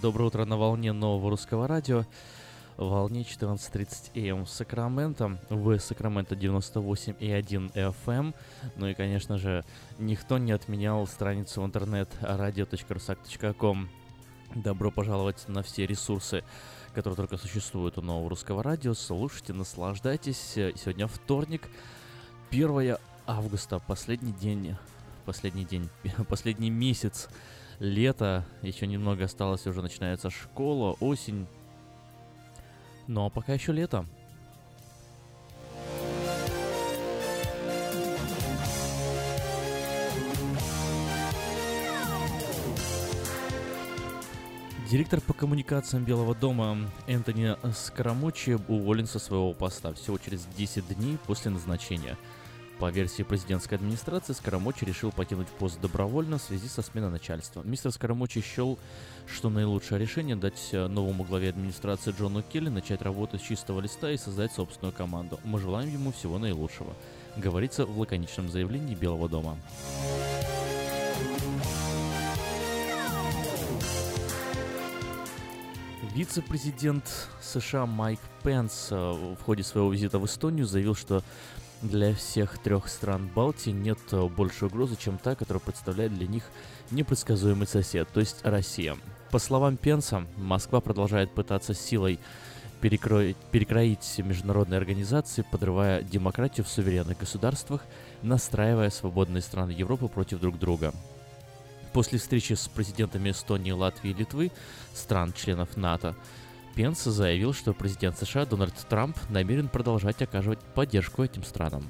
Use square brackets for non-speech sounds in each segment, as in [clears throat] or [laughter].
Доброе утро на волне нового русского радио. Волне 14.30 АМ в Сакраменто. В Сакраменто 98.1 FM. Ну и, конечно же, никто не отменял страницу в интернет radio.rusak.com. Добро пожаловать на все ресурсы, которые только существуют у нового русского радио. Слушайте, наслаждайтесь. Сегодня вторник, 1 августа, последний день, последний день, [laughs] последний месяц лето, еще немного осталось, уже начинается школа, осень. Но пока еще лето. Директор по коммуникациям Белого дома Энтони Скоромочи уволен со своего поста всего через 10 дней после назначения – по версии президентской администрации, Скоромочи решил покинуть пост добровольно в связи со сменой начальства. Мистер Скоромочи счел, что наилучшее решение дать э, новому главе администрации Джону Келли начать работу с чистого листа и создать собственную команду. Мы желаем ему всего наилучшего, говорится в лаконичном заявлении Белого дома. Вице-президент США Майк Пенс э, в ходе своего визита в Эстонию заявил, что для всех трех стран Балтии нет э, большей угрозы, чем та, которая представляет для них непредсказуемый сосед, то есть Россия. По словам Пенса, Москва продолжает пытаться силой перекроить, перекроить международные организации, подрывая демократию в суверенных государствах, настраивая свободные страны Европы против друг друга. После встречи с президентами Эстонии, Латвии и Литвы, стран-членов НАТО, Пенс заявил, что президент США Дональд Трамп намерен продолжать оказывать поддержку этим странам.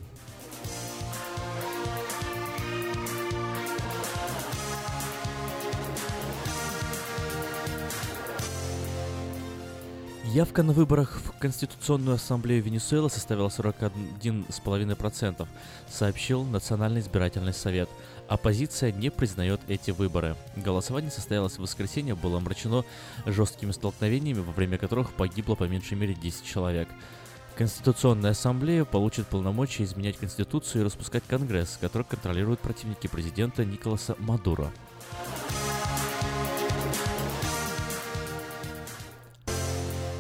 Явка на выборах в Конституционную ассамблею Венесуэлы составила 41,5%, сообщил Национальный избирательный совет. Оппозиция не признает эти выборы. Голосование состоялось в воскресенье, было омрачено жесткими столкновениями, во время которых погибло по меньшей мере 10 человек. Конституционная ассамблея получит полномочия изменять Конституцию и распускать Конгресс, который контролируют противники президента Николаса Мадуро.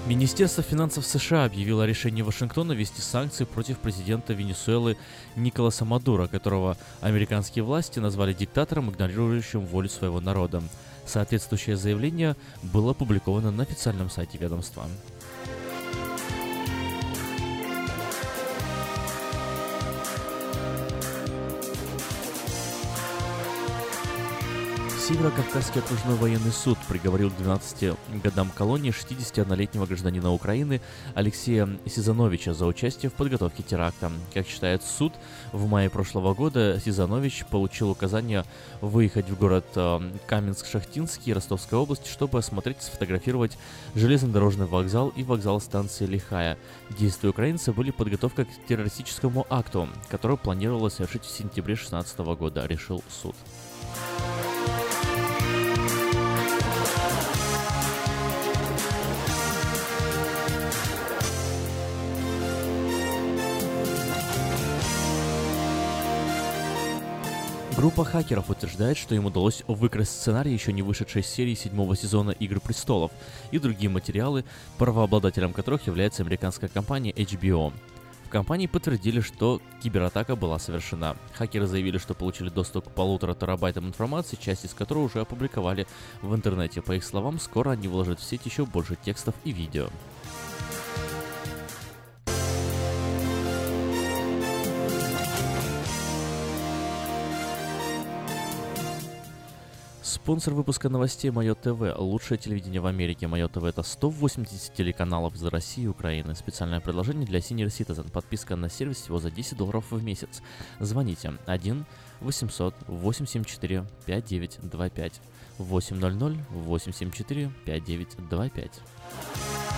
Министерство финансов США объявило о решении Вашингтона ввести санкции против президента Венесуэлы Николаса Мадура, которого американские власти назвали диктатором, игнорирующим волю своего народа. Соответствующее заявление было опубликовано на официальном сайте ведомства. Северо-Кавказский окружной военный суд приговорил к 12 годам колонии 61-летнего гражданина Украины Алексея Сизановича за участие в подготовке теракта. Как считает суд, в мае прошлого года Сизанович получил указание выехать в город э, Каменск-Шахтинский Ростовской области, чтобы осмотреть и сфотографировать железнодорожный вокзал и вокзал станции Лихая. Действия украинца были подготовкой к террористическому акту, который планировалось совершить в сентябре 2016 года, решил суд. Группа хакеров утверждает, что им удалось выкрасть сценарий еще не вышедшей серии седьмого сезона «Игры престолов» и другие материалы, правообладателем которых является американская компания HBO. В компании подтвердили, что кибератака была совершена. Хакеры заявили, что получили доступ к полутора терабайтам информации, часть из которой уже опубликовали в интернете. По их словам, скоро они вложат в сеть еще больше текстов и видео. Спонсор выпуска новостей Мое ТВ. Лучшее телевидение в Америке. Мое ТВ это 180 телеканалов за Россию и Украины. Специальное предложение для Senior Citizen. Подписка на сервис всего за 10 долларов в месяц. Звоните 1 800 874 5925 800 874 5925.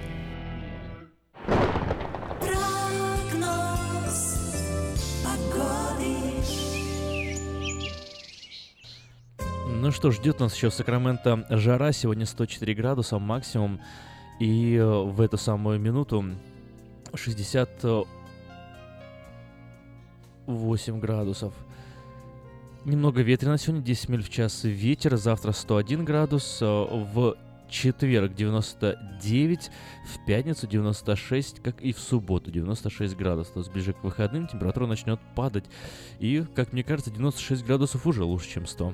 Ну что, ждет нас еще Сакраменто жара, сегодня 104 градуса максимум, и э, в эту самую минуту 68 градусов. Немного ветрено сегодня, 10 миль в час ветер, завтра 101 градус, э, в четверг 99, в пятницу 96, как и в субботу 96 градусов. То есть ближе к выходным температура начнет падать. И, как мне кажется, 96 градусов уже лучше, чем 100.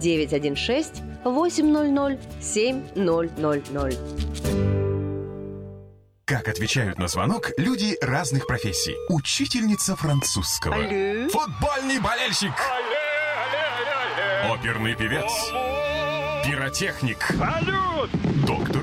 916 800 7000. Как отвечают на звонок люди разных профессий. Учительница французского. Алле. Футбольный болельщик. Оперный певец. Пиротехник. Салют! Доктор.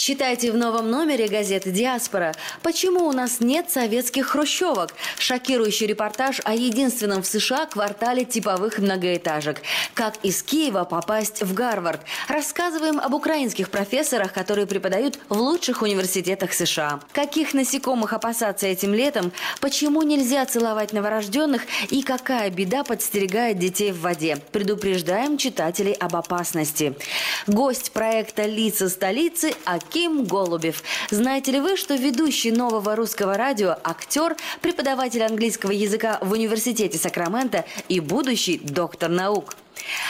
Читайте в новом номере газеты «Диаспора» «Почему у нас нет советских хрущевок?» Шокирующий репортаж о единственном в США квартале типовых многоэтажек. Как из Киева попасть в Гарвард. Рассказываем об украинских профессорах, которые преподают в лучших университетах США. Каких насекомых опасаться этим летом? Почему нельзя целовать новорожденных? И какая беда подстерегает детей в воде? Предупреждаем читателей об опасности. Гость проекта «Лица столицы» Аким Голубев. Знаете ли вы, что ведущий нового русского радио, актер, преподаватель английского языка в университете Сакрамента и будущий доктор наук?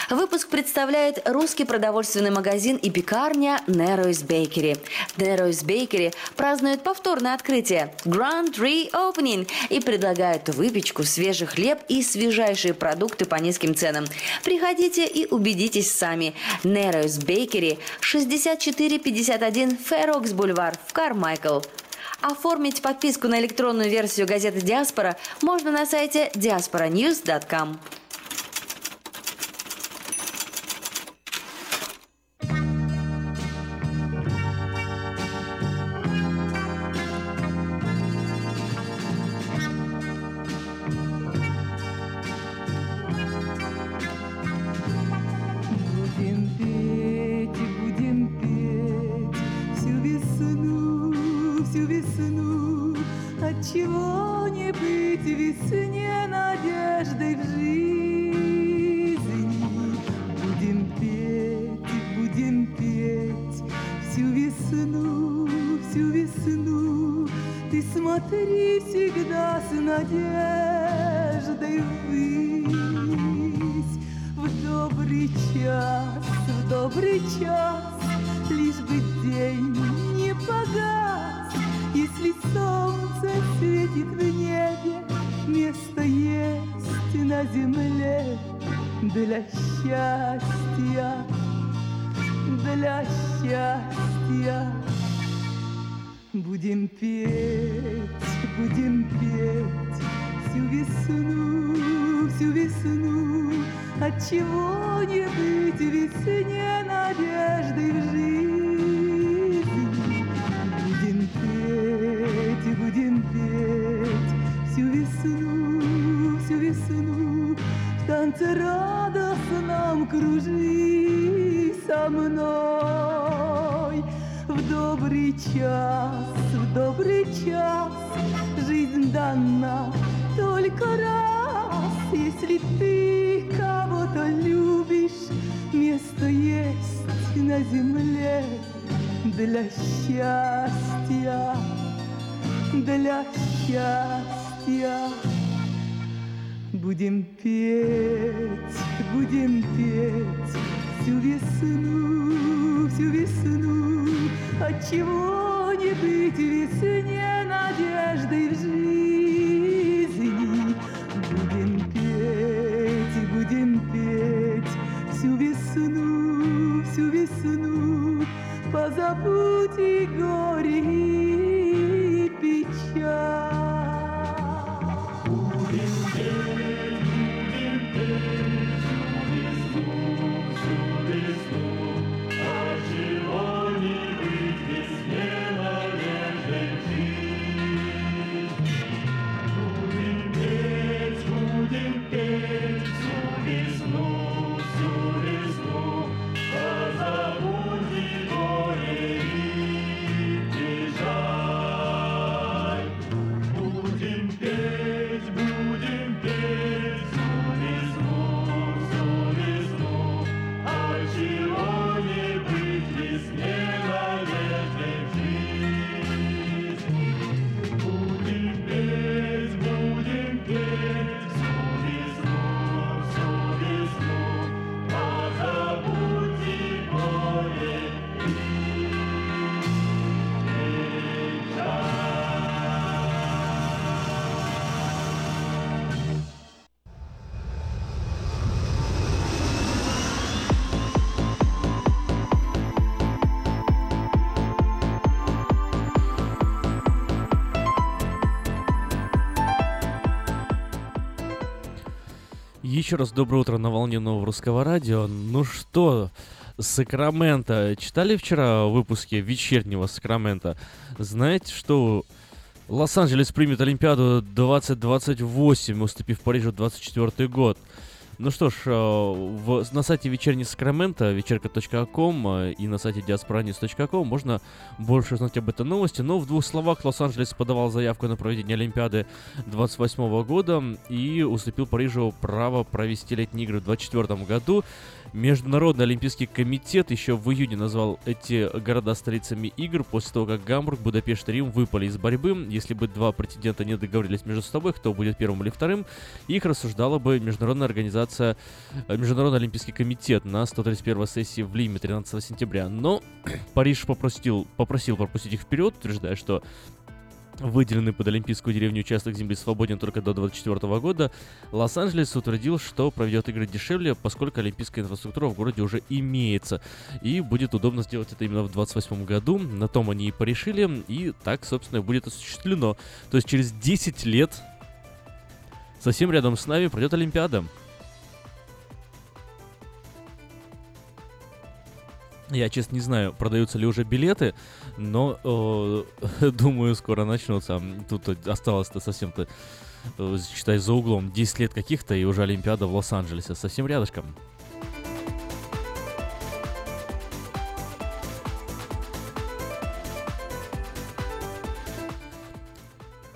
Выпуск представляет русский продовольственный магазин и пекарня Narrows Bakery. Narrows Bakery празднует повторное открытие Grand Reopening и предлагают выпечку, свежий хлеб и свежайшие продукты по низким ценам. Приходите и убедитесь сами. Narrows Bakery 6451 Ферокс Бульвар в Кармайкл. Оформить подписку на электронную версию газеты «Диаспора» можно на сайте diasporanews.com. дана только раз Если ты кого-то любишь Место есть на земле для счастья Для счастья Будем петь, будем петь всю весну, всю весну. Отчего не быть весне надеждой в жизни? Будем петь, будем петь всю весну, всю весну. Позабудь и горе, и печаль. Еще раз доброе утро на волне нового русского радио. Ну что, Сакрамента. Читали вчера выпуски вечернего Сакрамента? Знаете, что Лос-Анджелес примет Олимпиаду 2028, уступив Парижу 24 год. Ну что ж, э, в, на сайте вечерний Сакрамента, вечерка.ком и на сайте diasporanews.com можно больше узнать об этой новости. Но в двух словах Лос-Анджелес подавал заявку на проведение Олимпиады 28 года и уступил Парижу право провести летние игры в 2024 году. Международный Олимпийский комитет еще в июне назвал эти города столицами игр после того, как Гамбург, Будапешт и Рим выпали из борьбы. Если бы два претендента не договорились между собой, кто будет первым или вторым, их рассуждала бы Международная организация, э, Международный Олимпийский комитет на 131 сессии в Лиме 13 сентября. Но [clears throat] Париж попросил, попросил пропустить их вперед, утверждая, что выделенный под Олимпийскую деревню участок земли свободен только до 2024 года, Лос-Анджелес утвердил, что проведет игры дешевле, поскольку олимпийская инфраструктура в городе уже имеется. И будет удобно сделать это именно в 2028 году. На том они и порешили, и так, собственно, будет осуществлено. То есть через 10 лет совсем рядом с нами пройдет Олимпиада. Я, честно, не знаю, продаются ли уже билеты, но э, [laughs] думаю, скоро начнутся. Тут осталось-то совсем-то, э, считай, за углом 10 лет каких-то, и уже Олимпиада в Лос-Анджелесе, совсем рядышком.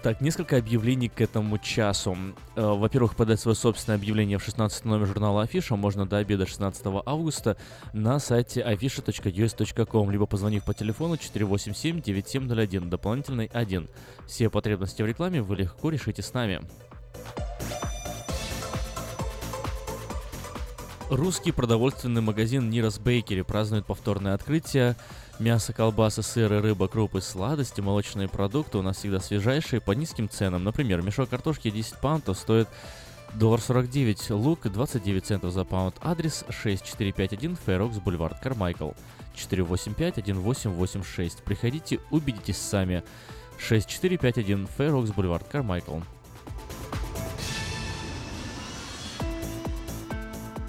Так, несколько объявлений к этому часу. Э, во-первых, подать свое собственное объявление в 16 номер журнала Афиша можно до обеда 16 августа на сайте afisha.us.com, либо позвонив по телефону 487-9701, дополнительный 1. Все потребности в рекламе вы легко решите с нами. Русский продовольственный магазин Нирос Бейкери празднует повторное открытие. Мясо, колбасы, сыры, рыба, крупы, сладости, молочные продукты у нас всегда свежайшие по низким ценам. Например, мешок картошки 10 паунтов стоит Доллар 49, лук 29 центов за pound. Адрес 6451 Fair Oaks Бульвар Carmichael. 485-1886. Приходите, убедитесь сами. 6451 Fair Oaks Бульвар Carmichael.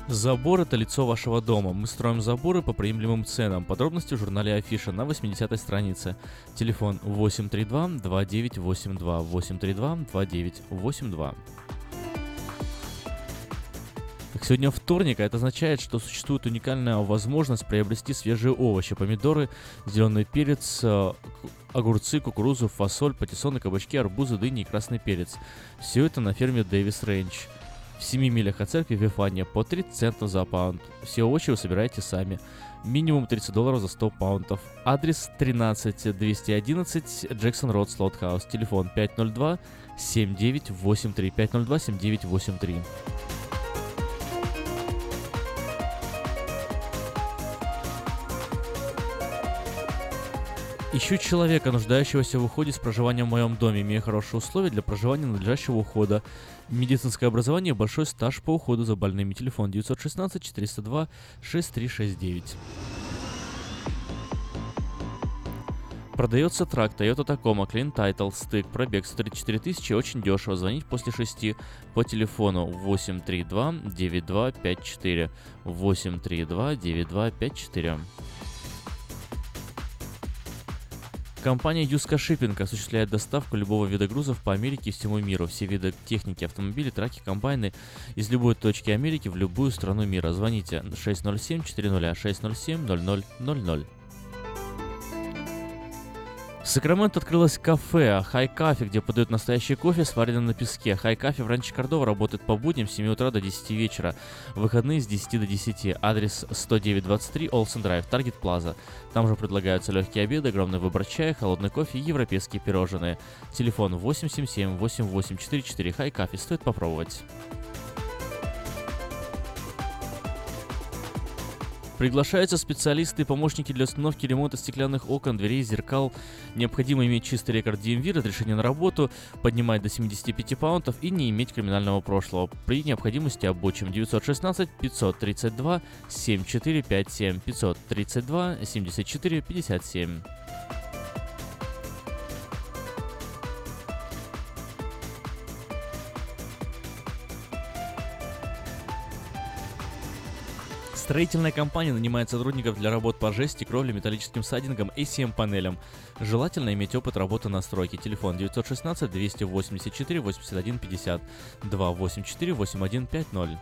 Забор – это лицо вашего дома. Мы строим заборы по приемлемым ценам. Подробности в журнале Афиша на 80 странице. Телефон 832-2982, 832-2982. Так, сегодня вторник, а это означает, что существует уникальная возможность приобрести свежие овощи, помидоры, зеленый перец, э, огурцы, кукурузу, фасоль, патиссоны, кабачки, арбузы, дыни и красный перец. Все это на ферме Дэвис Рейндж. В 7 милях от церкви Вифания по 30 центов за паунд. Все овощи вы собираете сами. Минимум 30 долларов за 100 паунтов. Адрес 13211 Джексон Род Слотхаус. Телефон 502 7983 502 7983. Ищу человека, нуждающегося в уходе с проживанием в моем доме, имея хорошие условия для проживания надлежащего ухода. Медицинское образование, большой стаж по уходу за больными. Телефон 916 402 6369. Продается трак Toyota Tacoma, Clean Title, стык, пробег 134 тысячи, очень дешево. Звонить после 6 по телефону 832 9254 Компания Юска Шиппинг осуществляет доставку любого вида грузов по Америке и всему миру. Все виды техники, автомобили, траки, комбайны из любой точки Америки в любую страну мира. Звоните 607 400 607 0000. В Сакраменто открылось кафе Хай Кафе, где подают настоящий кофе, сваренный на песке. Хай Кафе в Ранче Кордова работает по будням с 7 утра до 10 вечера, выходные с 10 до 10. Адрес 10923 Олсен Драйв, Таргет Плаза. Там же предлагаются легкие обеды, огромный выбор чая, холодный кофе и европейские пирожные. Телефон 877-8844 Хай Кафе, стоит попробовать. Приглашаются специалисты и помощники для установки ремонта стеклянных окон, дверей, зеркал. Необходимо иметь чистый рекорд DMV, разрешение на работу, поднимать до 75 паунтов и не иметь криминального прошлого. При необходимости обучим 916 532 7457 532 74 57. Строительная компания нанимает сотрудников для работ по жести, кровле, металлическим сайдингам и CM-панелям. Желательно иметь опыт работы на стройке. Телефон 916 284 81 50 284 8150.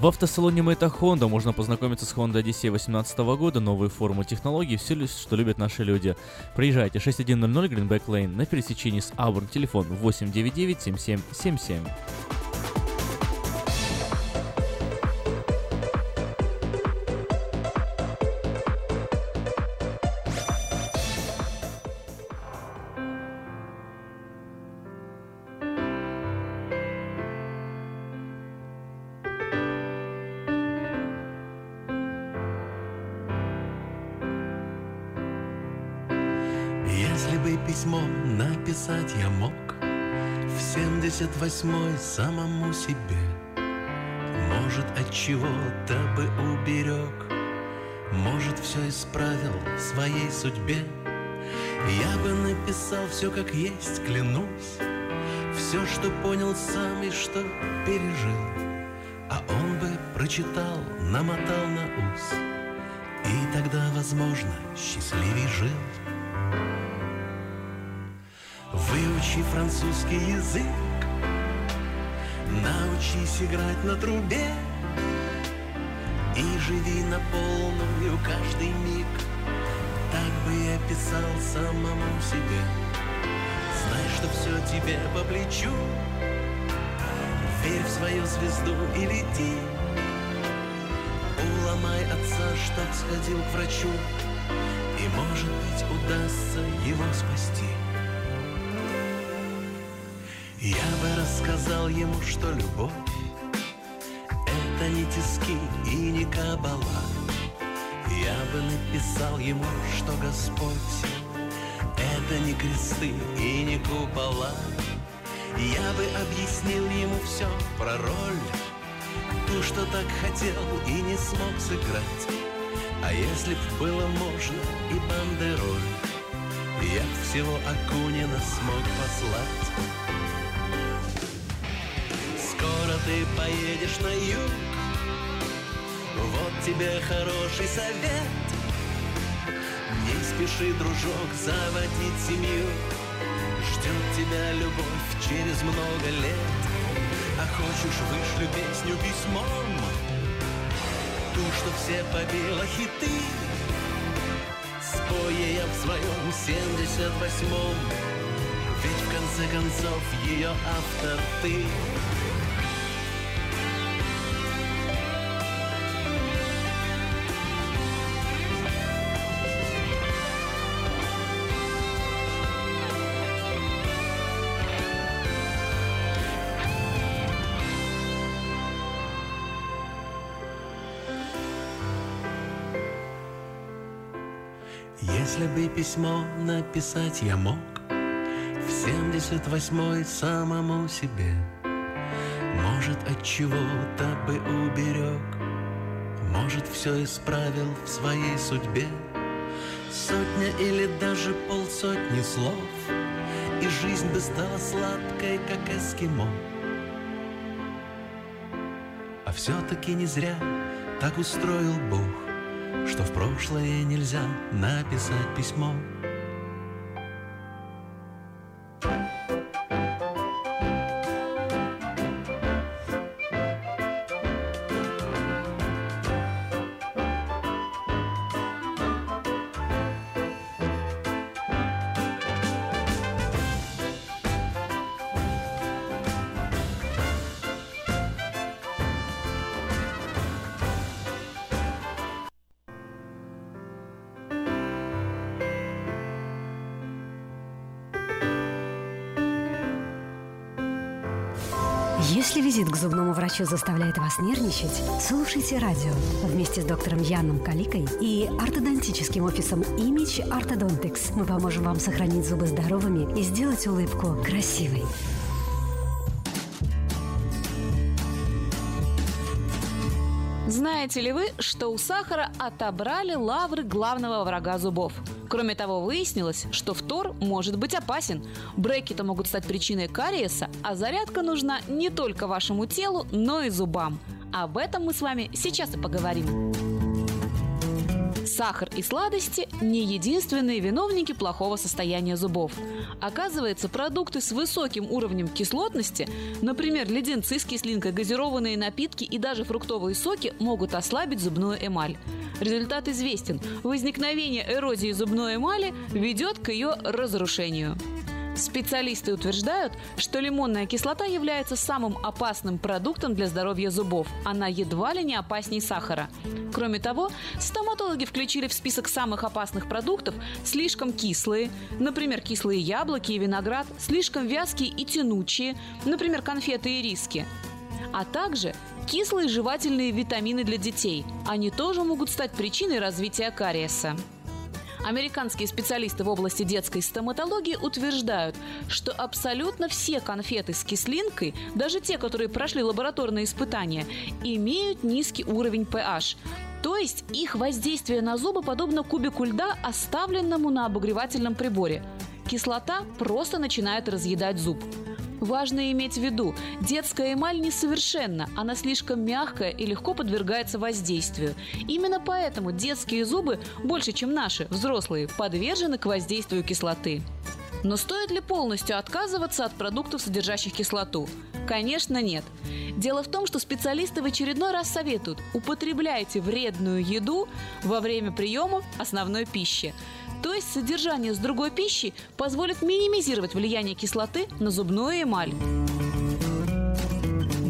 В автосалоне Мэйта Honda можно познакомиться с Honda Odyssey 2018 года, новые формы технологий, все, что любят наши люди. Приезжайте 6100 Greenback Lane на пересечении с Auburn, телефон 899 7777. Самому себе. Может, от чего-то бы уберег. Может, все исправил в своей судьбе. Я бы написал все как есть, клянусь. Все, что понял сам и что пережил. А он бы прочитал, намотал на ус. И тогда, возможно, счастливей жил. Выучи французский язык, научись играть на трубе И живи на полную каждый миг, так бы я писал самому себе. Знай, что все тебе по плечу, верь в свою звезду и лети. Уломай отца, чтоб сходил к врачу, и, может быть, удастся его спасти. Я бы рассказал ему, что любовь тиски и не кабала. Я бы написал ему, что Господь Это не кресты и не купола. Я бы объяснил ему все про роль Ту, что так хотел и не смог сыграть. А если б было можно и бандероль Я б всего Акунина смог послать. Скоро ты поедешь на юг тебе хороший совет. Не спеши, дружок, заводить семью. Ждет тебя любовь через много лет. А Захочешь, вышлю песню письмом? Ту, что все побила хиты. Спою я в своем семьдесят восьмом. Ведь в конце концов ее автор ты письмо написать я мог В семьдесят восьмой самому себе. Может, от чего-то бы уберег Может, все исправил в своей судьбе. Сотня или даже полсотни слов И жизнь бы стала сладкой, как эскимо. А все-таки не зря так устроил Бог что в прошлое нельзя написать письмо. Если визит к зубному врачу заставляет вас нервничать, слушайте радио вместе с доктором Яном Каликой и ортодонтическим офисом Image Orthodontics. Мы поможем вам сохранить зубы здоровыми и сделать улыбку красивой. Знаете ли вы, что у сахара отобрали лавры главного врага зубов? Кроме того, выяснилось, что фтор может быть опасен. Брекеты могут стать причиной кариеса, а зарядка нужна не только вашему телу, но и зубам. Об этом мы с вами сейчас и поговорим. Сахар и сладости – не единственные виновники плохого состояния зубов. Оказывается, продукты с высоким уровнем кислотности, например, леденцы с кислинкой, газированные напитки и даже фруктовые соки могут ослабить зубную эмаль. Результат известен. Возникновение эрозии зубной эмали ведет к ее разрушению. Специалисты утверждают, что лимонная кислота является самым опасным продуктом для здоровья зубов. Она едва ли не опаснее сахара. Кроме того, стоматологи включили в список самых опасных продуктов слишком кислые, например, кислые яблоки и виноград, слишком вязкие и тянучие, например, конфеты и риски, а также кислые жевательные витамины для детей. Они тоже могут стать причиной развития кариеса. Американские специалисты в области детской стоматологии утверждают, что абсолютно все конфеты с кислинкой, даже те, которые прошли лабораторные испытания, имеют низкий уровень pH. То есть их воздействие на зубы подобно кубику льда, оставленному на обогревательном приборе. Кислота просто начинает разъедать зуб. Важно иметь в виду, детская эмаль несовершенна, она слишком мягкая и легко подвергается воздействию. Именно поэтому детские зубы, больше чем наши, взрослые, подвержены к воздействию кислоты. Но стоит ли полностью отказываться от продуктов, содержащих кислоту? Конечно, нет. Дело в том, что специалисты в очередной раз советуют – употребляйте вредную еду во время приема основной пищи. То есть содержание с другой пищи позволит минимизировать влияние кислоты на зубную эмаль.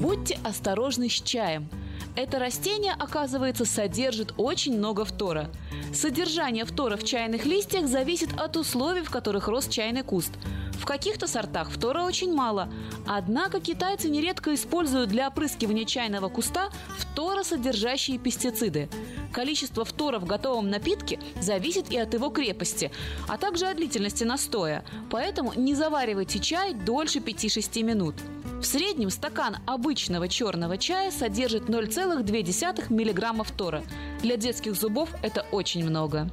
Будьте осторожны с чаем. Это растение, оказывается, содержит очень много фтора. Содержание фтора в чайных листьях зависит от условий, в которых рос чайный куст. В каких-то сортах фтора очень мало. Однако китайцы нередко используют для опрыскивания чайного куста фторосодержащие пестициды. Количество фтора в готовом напитке зависит и от его крепости, а также от длительности настоя. Поэтому не заваривайте чай дольше 5-6 минут. В среднем стакан обычного черного чая содержит 0,2 мг фтора. Для детских зубов это очень много.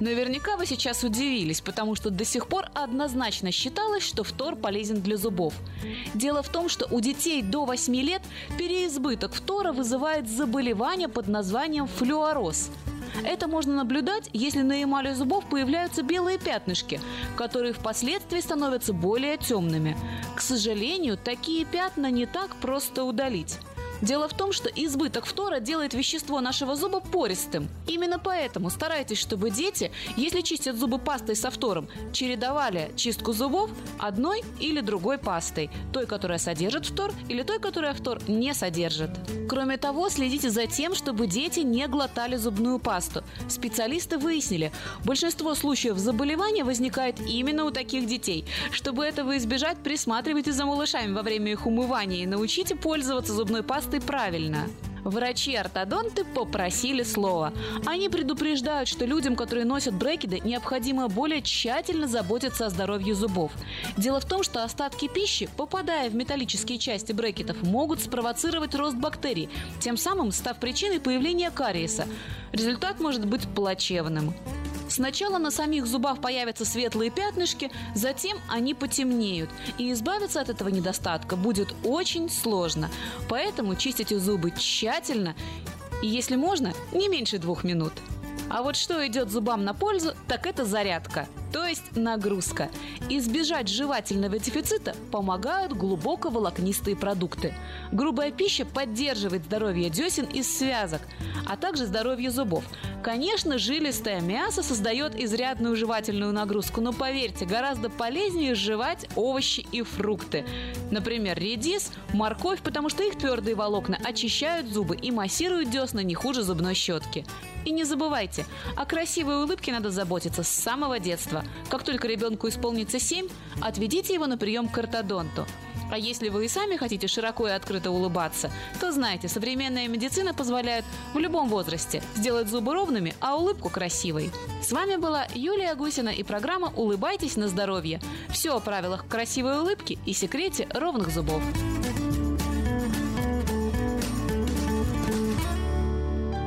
Наверняка вы сейчас удивились, потому что до сих пор однозначно считалось, что фтор полезен для зубов. Дело в том, что у детей до 8 лет переизбыток фтора вызывает заболевание под названием флюороз. Это можно наблюдать, если на эмали зубов появляются белые пятнышки, которые впоследствии становятся более темными. К сожалению, такие пятна не так просто удалить. Дело в том, что избыток фтора делает вещество нашего зуба пористым. Именно поэтому старайтесь, чтобы дети, если чистят зубы пастой со фтором, чередовали чистку зубов одной или другой пастой. Той, которая содержит фтор, или той, которая фтор не содержит. Кроме того, следите за тем, чтобы дети не глотали зубную пасту. Специалисты выяснили, большинство случаев заболевания возникает именно у таких детей. Чтобы этого избежать, присматривайте за малышами во время их умывания и научите пользоваться зубной пастой пастой правильно. Врачи-ортодонты попросили слова. Они предупреждают, что людям, которые носят брекеты, необходимо более тщательно заботиться о здоровье зубов. Дело в том, что остатки пищи, попадая в металлические части брекетов, могут спровоцировать рост бактерий, тем самым став причиной появления кариеса. Результат может быть плачевным. Сначала на самих зубах появятся светлые пятнышки, затем они потемнеют. И избавиться от этого недостатка будет очень сложно. Поэтому чистите зубы тщательно и, если можно, не меньше двух минут. А вот что идет зубам на пользу, так это зарядка, то есть нагрузка. Избежать жевательного дефицита помогают глубоко волокнистые продукты. Грубая пища поддерживает здоровье десен и связок, а также здоровье зубов. Конечно, жилистое мясо создает изрядную жевательную нагрузку, но поверьте, гораздо полезнее жевать овощи и фрукты. Например, редис, морковь, потому что их твердые волокна очищают зубы и массируют десна не хуже зубной щетки. И не забывайте, о красивой улыбке надо заботиться с самого детства. Как только ребенку исполнится 7, отведите его на прием к ортодонту. А если вы и сами хотите широко и открыто улыбаться, то знайте, современная медицина позволяет в любом возрасте сделать зубы ровными, а улыбку красивой. С вами была Юлия Гусина и программа «Улыбайтесь на здоровье». Все о правилах красивой улыбки и секрете ровных зубов.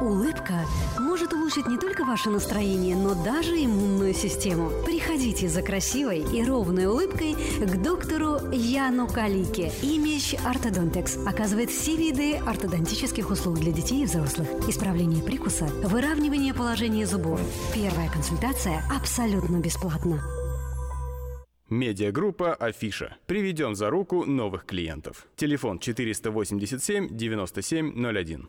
Улыбка может улучшить не только ваше настроение, но даже иммунную систему. Приходите за красивой и ровной улыбкой к доктору Яну Калике. Имидж Ортодонтекс оказывает все виды ортодонтических услуг для детей и взрослых. Исправление прикуса, выравнивание положения зубов. Первая консультация абсолютно бесплатна. Медиагруппа «Афиша». Приведем за руку новых клиентов. Телефон 487 9701.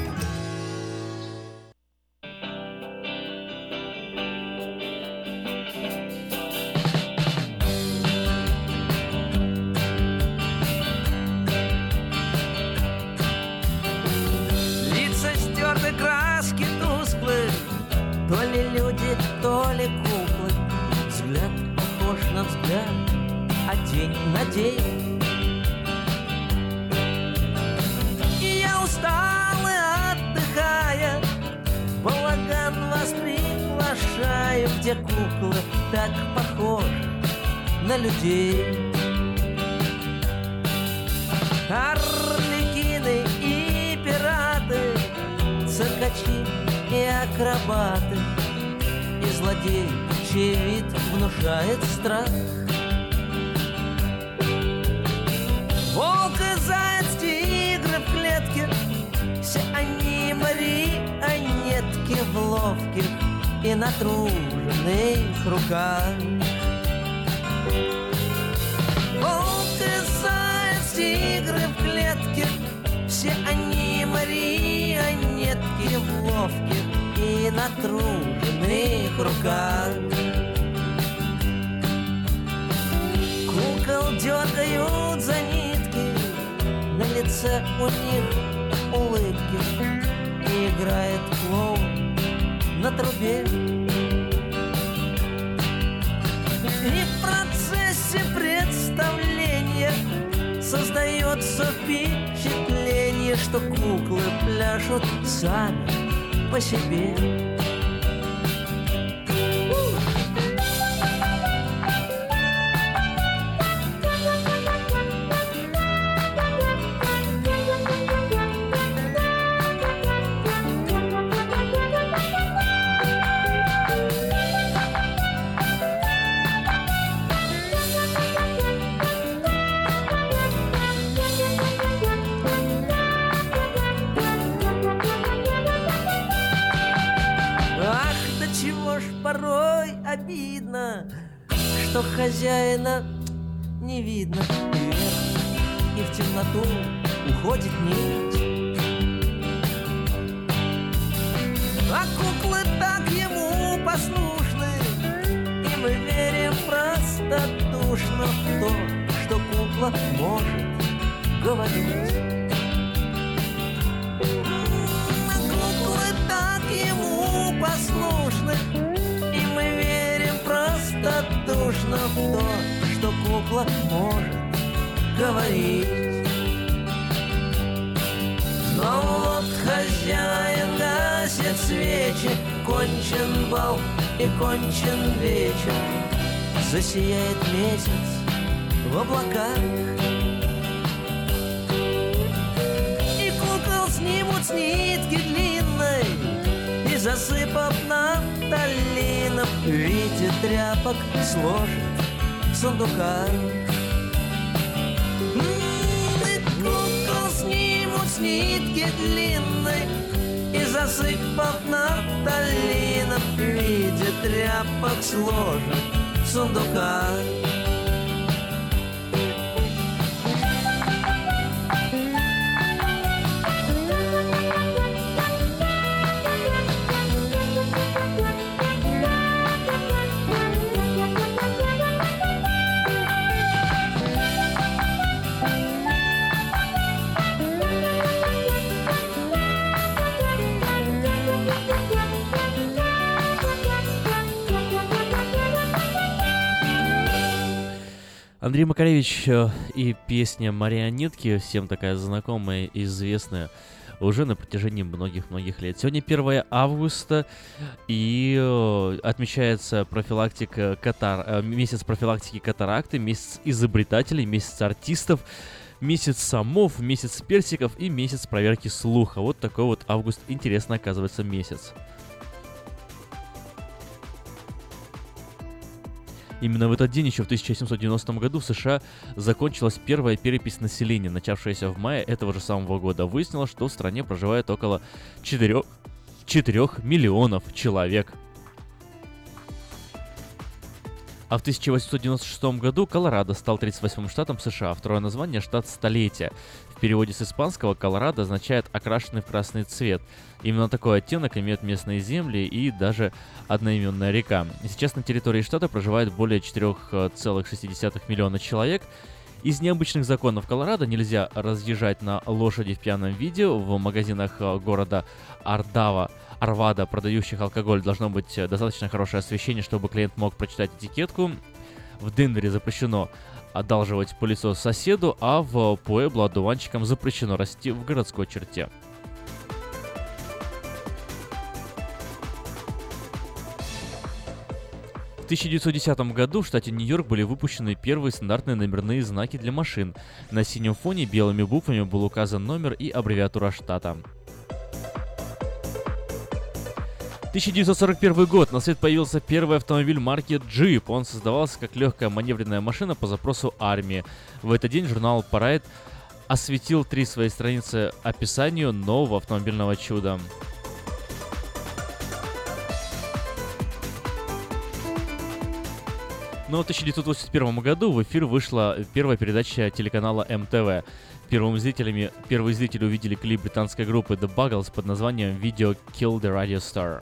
день на день. И я устал и отдыхая, Балаган вас приглашаю, Где куклы так похожи на людей. Орликины и пираты, циркачи и акробаты, И злодей, чей вид внушает страх. Волк и заяц, тигры в клетке, Все они марионетки в ловких и натруженных руках. Волк и заяц, тигры в клетке, Все они марионетки в ловких и натруженных руках. Кукол дергают за нитки, На лице у них улыбки, И играет клоун на трубе. И в процессе представления Создается впечатление, что куклы пляшут сами по себе. Хозяина не видно. Вверх и в темноту уходит нить. А куклы так ему послушны И мы верим простодушно в то, что кукла может говорить кукла может говорить. Но вот хозяин гасит свечи Кончен бал и кончен вечер. Засияет месяц в облаках. И кукол снимут с нитки длинной И засыпав нафталином В виде тряпок сложат в сундуках М, И кукол снимут с нитки длинной И засыпав нафталином В виде тряпок сложат в сундука. Андрей Макаревич э, и песня «Марионетки», всем такая знакомая и известная, уже на протяжении многих-многих лет. Сегодня 1 августа, и э, отмечается профилактика катар... э, месяц профилактики катаракты, месяц изобретателей, месяц артистов, месяц самов, месяц персиков и месяц проверки слуха. Вот такой вот август интересно оказывается месяц. Именно в этот день, еще в 1790 году, в США закончилась первая перепись населения, начавшаяся в мае этого же самого года. Выяснилось, что в стране проживает около 4, 4 миллионов человек. А в 1896 году Колорадо стал 38-м штатом США, второе название – штат столетия. Переводе с испанского Колорадо означает «окрашенный в красный цвет». Именно такой оттенок имеют местные земли и даже одноименная река. Сейчас на территории штата проживает более 4,6 миллиона человек. Из необычных законов Колорадо нельзя разъезжать на лошади в пьяном виде. В магазинах э, города Ардава Арвада, продающих алкоголь, должно быть э, достаточно хорошее освещение, чтобы клиент мог прочитать этикетку. В Денвере запрещено одалживать пылесос соседу, а в Пуэбло одуванчикам запрещено расти в городской черте. В 1910 году в штате Нью-Йорк были выпущены первые стандартные номерные знаки для машин. На синем фоне белыми буквами был указан номер и аббревиатура штата. 1941 год. На свет появился первый автомобиль марки Jeep. Он создавался как легкая маневренная машина по запросу армии. В этот день журнал Parade осветил три своей страницы описанию нового автомобильного чуда. Но в 1981 году в эфир вышла первая передача телеканала МТВ. Первыми зрителями, первые зрители увидели клип британской группы The Buggles под названием «Video Kill the Radio Star».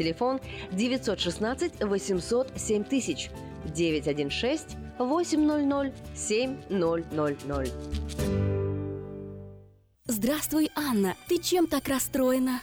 Телефон 916 800 7000 916 800 7000. Здравствуй, Анна. Ты чем так расстроена?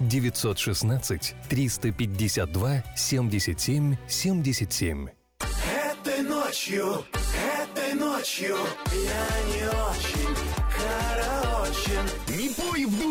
916 352 77 77. Этой ночью, этой ночью я не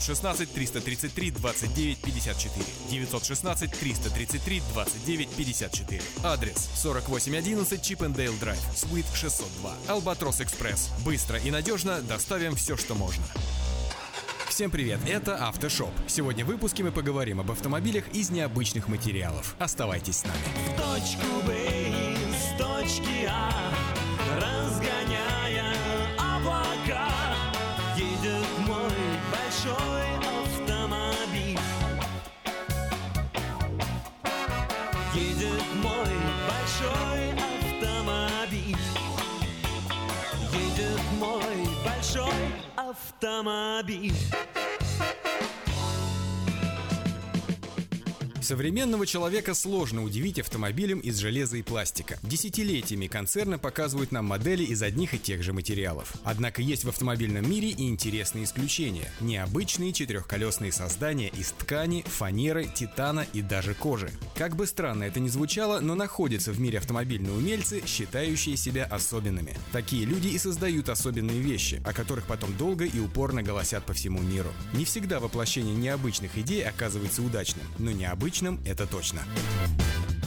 916 333 29 54. 916 333 29 54. Адрес 4811 Чипендейл Драйв, Суит 602. Албатрос Экспресс. Быстро и надежно доставим все, что можно. Всем привет, это Автошоп. Сегодня в выпуске мы поговорим об автомобилях из необычных материалов. Оставайтесь с нами. точку Б из точки А, разгоняя облака, автомобиль. Современного человека сложно удивить автомобилем из железа и пластика. Десятилетиями концерны показывают нам модели из одних и тех же материалов. Однако есть в автомобильном мире и интересные исключения. Необычные четырехколесные создания из ткани, фанеры, титана и даже кожи. Как бы странно это ни звучало, но находятся в мире автомобильные умельцы, считающие себя особенными. Такие люди и создают особенные вещи, о которых потом долго и упорно голосят по всему миру. Не всегда воплощение необычных идей оказывается удачным, но необычным это точно.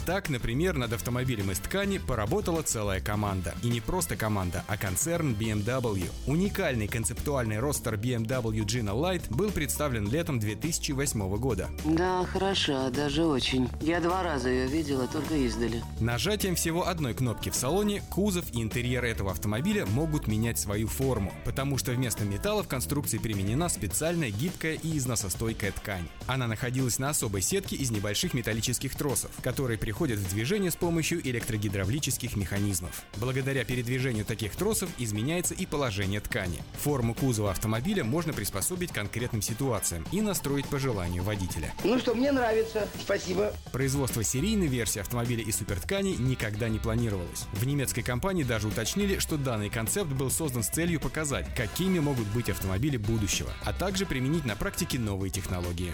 Так, например, над автомобилем из ткани поработала целая команда. И не просто команда, а концерн BMW. Уникальный концептуальный ростер BMW Gina Light был представлен летом 2008 года. Да, хороша, даже очень. Я два раза ее видела, только издали. Нажатием всего одной кнопки в салоне кузов и интерьер этого автомобиля могут менять свою форму, потому что вместо металла в конструкции применена специальная гибкая и износостойкая ткань. Она находилась на особой сетке из небольших металлических тросов, которые приходят в движение с помощью электрогидравлических механизмов. Благодаря передвижению таких тросов изменяется и положение ткани. Форму кузова автомобиля можно приспособить к конкретным ситуациям и настроить по желанию водителя. Ну что, мне нравится. Спасибо. Производство серийной версии автомобиля из супертканей никогда не планировалось. В немецкой компании даже уточнили, что данный концепт был создан с целью показать, какими могут быть автомобили будущего, а также применить на практике новые технологии.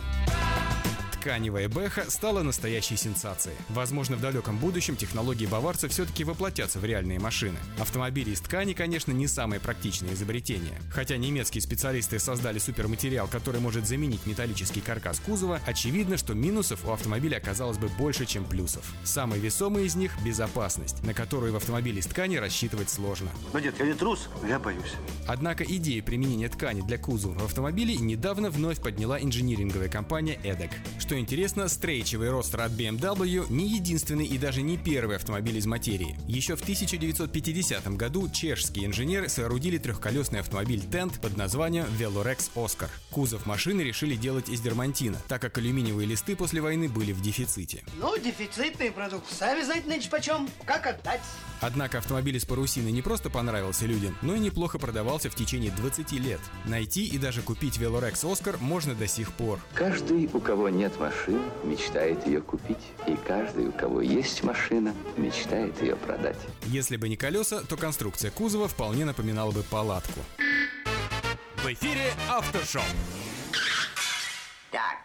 Тканевая бэха стала настоящей сенсацией. Возможно, в далеком будущем технологии баварцев все-таки воплотятся в реальные машины. Автомобили из ткани, конечно, не самое практичное изобретение. Хотя немецкие специалисты создали суперматериал, который может заменить металлический каркас кузова, очевидно, что минусов у автомобиля оказалось бы больше, чем плюсов. Самый весомый из них – безопасность, на которую в автомобиле из ткани рассчитывать сложно. Ну, дед, я не трус, я боюсь. Однако идея применения ткани для кузова в автомобиле недавно вновь подняла инжиниринговая компания EDEC. Что что интересно, стрейчевый ростер от BMW не единственный и даже не первый автомобиль из материи. Еще в 1950 году чешские инженеры соорудили трехколесный автомобиль Тент под названием Velorex Oscar. Кузов машины решили делать из дермантина, так как алюминиевые листы после войны были в дефиците. Ну, дефицитный продукт. Сами знаете, нынче почем. Как отдать? Однако автомобиль из парусины не просто понравился людям, но и неплохо продавался в течение 20 лет. Найти и даже купить Velorex Oscar можно до сих пор. Каждый, у кого нет машины, мечтает ее купить. И каждый, у кого есть машина, мечтает ее продать. Если бы не колеса, то конструкция кузова вполне напоминала бы палатку. В эфире Автошоп. Так,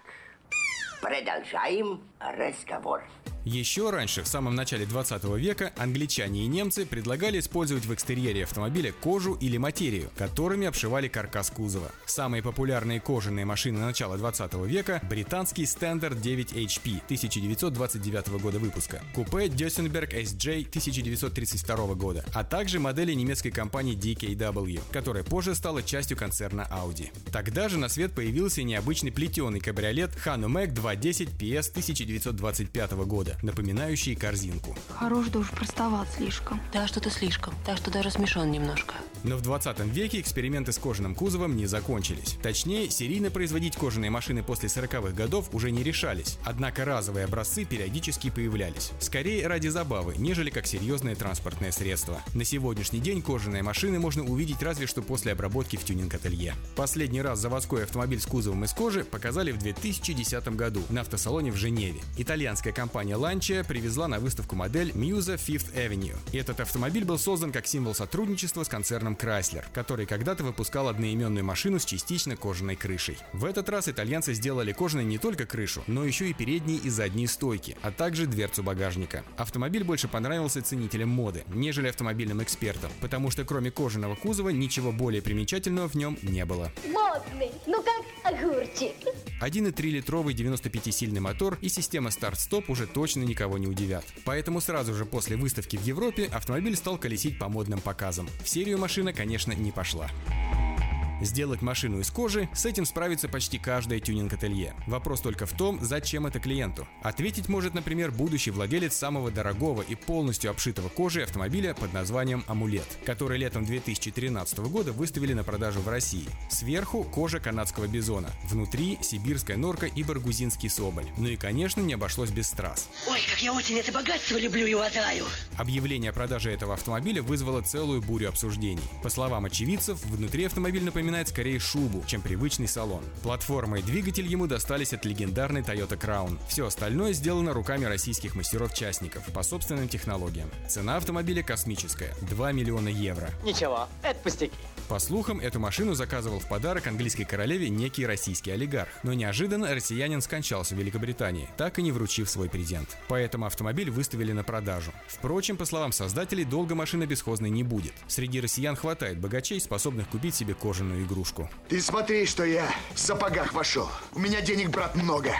продолжаем разговор. Еще раньше, в самом начале 20 века, англичане и немцы предлагали использовать в экстерьере автомобиля кожу или материю, которыми обшивали каркас кузова. Самые популярные кожаные машины начала 20 века – британский Standard 9 HP 1929 года выпуска, купе Dössenberg SJ 1932 года, а также модели немецкой компании DKW, которая позже стала частью концерна Audi. Тогда же на свет появился необычный плетеный кабриолет Hanomag 210 PS 1925 года, напоминающий корзинку. Хорош да уж простоват слишком. Да, что-то слишком. Так что даже смешон немножко. Но в 20 веке эксперименты с кожаным кузовом не закончились. Точнее, серийно производить кожаные машины после 40-х годов уже не решались. Однако разовые образцы периодически появлялись. Скорее ради забавы, нежели как серьезное транспортное средство. На сегодняшний день кожаные машины можно увидеть разве что после обработки в тюнинг-ателье. Последний раз заводской автомобиль с кузовом из кожи показали в 2010 году на автосалоне в Женеве. Итальянская компания Lancia привезла на выставку модель Musa Fifth Avenue. И этот автомобиль был создан как символ сотрудничества с концерном Chrysler, который когда-то выпускал одноименную машину с частично кожаной крышей. В этот раз итальянцы сделали кожаной не только крышу, но еще и передние и задние стойки, а также дверцу багажника. Автомобиль больше понравился ценителям моды, нежели автомобильным экспертам, потому что кроме кожаного кузова ничего более примечательного в нем не было. Модный, ну как огурчик. 1,3-литровый 95-сильный мотор и система старт-стоп уже точно никого не удивят. Поэтому сразу же после выставки в Европе автомобиль стал колесить по модным показам. В серию машина, конечно, не пошла. Сделать машину из кожи, с этим справится почти каждое тюнинг-ателье. Вопрос только в том, зачем это клиенту. Ответить может, например, будущий владелец самого дорогого и полностью обшитого кожей автомобиля под названием «Амулет», который летом 2013 года выставили на продажу в России. Сверху кожа канадского бизона, внутри сибирская норка и баргузинский соболь. Ну и, конечно, не обошлось без страз. Ой, как я очень это богатство люблю и уважаю. Объявление о продаже этого автомобиля вызвало целую бурю обсуждений. По словам очевидцев, внутри автомобиль напоминает скорее шубу, чем привычный салон. Платформа и двигатель ему достались от легендарной Toyota Crown. Все остальное сделано руками российских мастеров-частников по собственным технологиям. Цена автомобиля космическая – 2 миллиона евро. Ничего, это пустяки. По слухам, эту машину заказывал в подарок английской королеве некий российский олигарх. Но неожиданно россиянин скончался в Великобритании, так и не вручив свой презент. Поэтому автомобиль выставили на продажу. Впрочем, по словам создателей, долго машина бесхозной не будет. Среди россиян хватает богачей, способных купить себе кожаную игрушку. Ты смотри, что я в сапогах вошел. У меня денег, брат, много.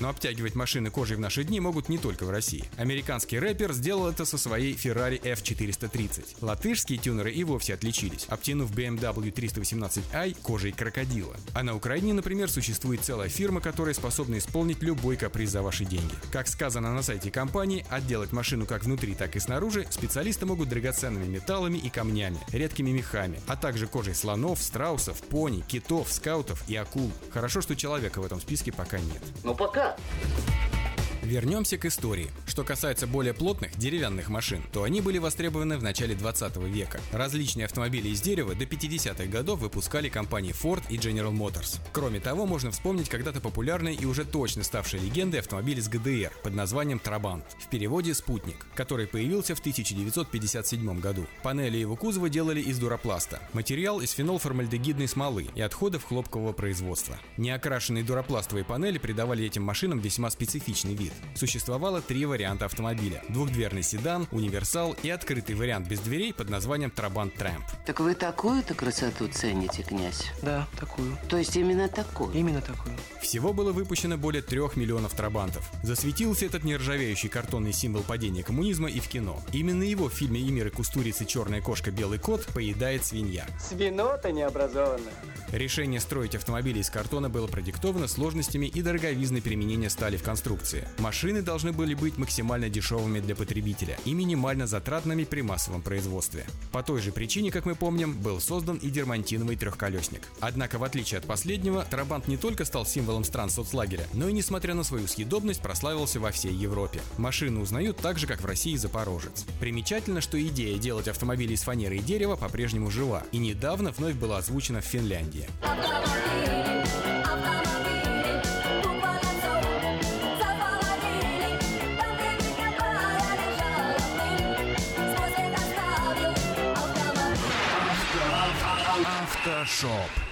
Но обтягивать машины кожей в наши дни могут не только в России. Американский рэпер сделал это со своей Ferrari F430. Латышские тюнеры и вовсе отличились, обтянув BMW 318i кожей крокодила. А на Украине, например, существует целая фирма, которая способна исполнить любой каприз за ваши деньги. Как сказано на сайте компании, отделать машину как внутри, так и снаружи специалисты могут драгоценными металлами и камнями, редкими мехами, а также кожей слонов, страусов, пони, китов, скаутов и акул. Хорошо, что человека в этом списке пока нет. Ну пока. スイッチ! Вернемся к истории. Что касается более плотных деревянных машин, то они были востребованы в начале 20 века. Различные автомобили из дерева до 50-х годов выпускали компании Ford и General Motors. Кроме того, можно вспомнить когда-то популярный и уже точно ставший легендой автомобиль из ГДР под названием Трабант, в переводе «Спутник», который появился в 1957 году. Панели его кузова делали из дуропласта. Материал из фенолформальдегидной смолы и отходов хлопкового производства. Неокрашенные дуропластовые панели придавали этим машинам весьма специфичный вид. Вид. Существовало три варианта автомобиля. Двухдверный седан, универсал и открытый вариант без дверей под названием Трабант Трэмп. Так вы такую-то красоту цените, князь? Да, такую. То есть именно такую? Именно такую. Всего было выпущено более трех миллионов трабантов. Засветился этот нержавеющий картонный символ падения коммунизма и в кино. Именно его в фильме «Эмир и Кустурицы. Черная кошка. Белый кот» поедает свинья. Свинота необразованная. Решение строить автомобили из картона было продиктовано сложностями и дороговизной применения стали в конструкции. Машины должны были быть максимально дешевыми для потребителя и минимально затратными при массовом производстве. По той же причине, как мы помним, был создан и дермантиновый трехколесник. Однако, в отличие от последнего, Трабант не только стал символом стран соцлагеря, но и, несмотря на свою съедобность, прославился во всей Европе. Машину узнают так же, как в России Запорожец. Примечательно, что идея делать автомобили из фанеры и дерева по-прежнему жива, и недавно вновь была озвучена в Финляндии. Автошоп.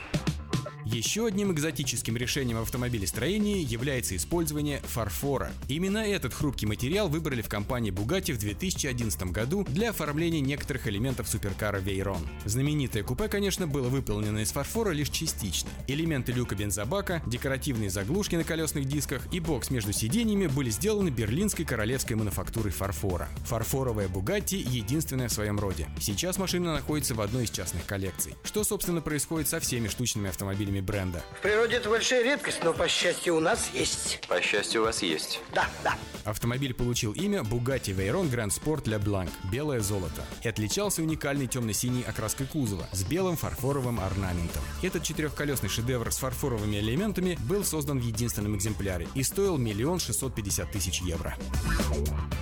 Еще одним экзотическим решением в автомобилестроении является использование фарфора. Именно этот хрупкий материал выбрали в компании Bugatti в 2011 году для оформления некоторых элементов суперкара Veyron. Знаменитое купе, конечно, было выполнено из фарфора лишь частично. Элементы люка бензобака, декоративные заглушки на колесных дисках и бокс между сиденьями были сделаны берлинской королевской мануфактурой фарфора. Фарфоровая Bugatti единственная в своем роде. Сейчас машина находится в одной из частных коллекций. Что, собственно, происходит со всеми штучными автомобилями бренда. В природе это большая редкость, но, по счастью, у нас есть. По счастью, у вас есть. Да, да. Автомобиль получил имя Bugatti Veyron Grand Sport Le Blanc – белое золото и отличался уникальной темно-синей окраской кузова с белым фарфоровым орнаментом. Этот четырехколесный шедевр с фарфоровыми элементами был создан в единственном экземпляре и стоил миллион шестьсот пятьдесят тысяч евро.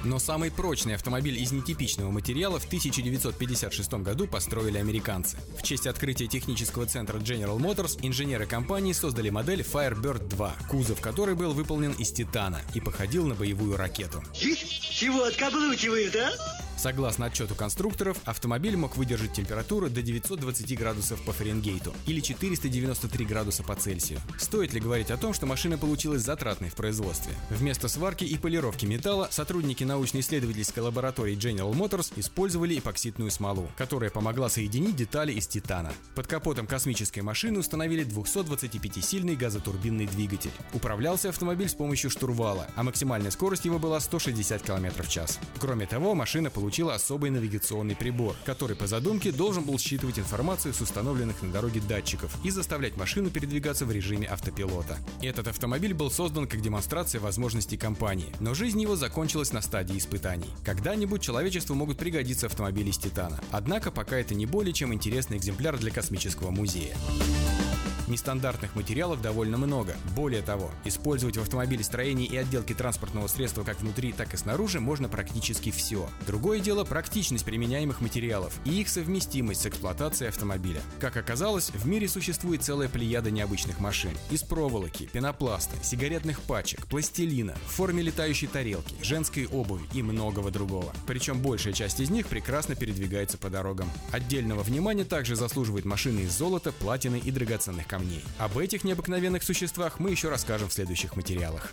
Но самый прочный автомобиль из нетипичного материала в 1956 году построили американцы. В честь открытия технического центра General Motors инженеры компании создали модель Firebird 2, кузов которой был выполнен из титана и походил на боевую ракету. Чего откаблучивают, а? Согласно отчету конструкторов, автомобиль мог выдержать температуру до 920 градусов по Фаренгейту или 493 градуса по Цельсию. Стоит ли говорить о том, что машина получилась затратной в производстве? Вместо сварки и полировки металла сотрудники научно-исследовательской лаборатории General Motors использовали эпоксидную смолу, которая помогла соединить детали из титана. Под капотом космической машины установили 225-сильный газотурбинный двигатель. Управлялся автомобиль с помощью штурвала, а максимальная скорость его была 160 км в час. Кроме того, машина получила особый навигационный прибор, который по задумке должен был считывать информацию с установленных на дороге датчиков и заставлять машину передвигаться в режиме автопилота. Этот автомобиль был создан как демонстрация возможностей компании, но жизнь его закончилась на стадии испытаний. Когда-нибудь человечеству могут пригодиться автомобили из титана. Однако пока это не более чем интересный экземпляр для космического музея. Нестандартных материалов довольно много. Более того, использовать в автомобилестроении и отделке транспортного средства как внутри, так и снаружи можно практически все. Другое дело практичность применяемых материалов и их совместимость с эксплуатацией автомобиля. Как оказалось, в мире существует целая плеяда необычных машин. Из проволоки, пенопласта, сигаретных пачек, пластилина, в форме летающей тарелки, женской обуви и многого другого. Причем большая часть из них прекрасно передвигается по дорогам. Отдельного внимания также заслуживают машины из золота, платины и драгоценных камней. Об этих необыкновенных существах мы еще расскажем в следующих материалах.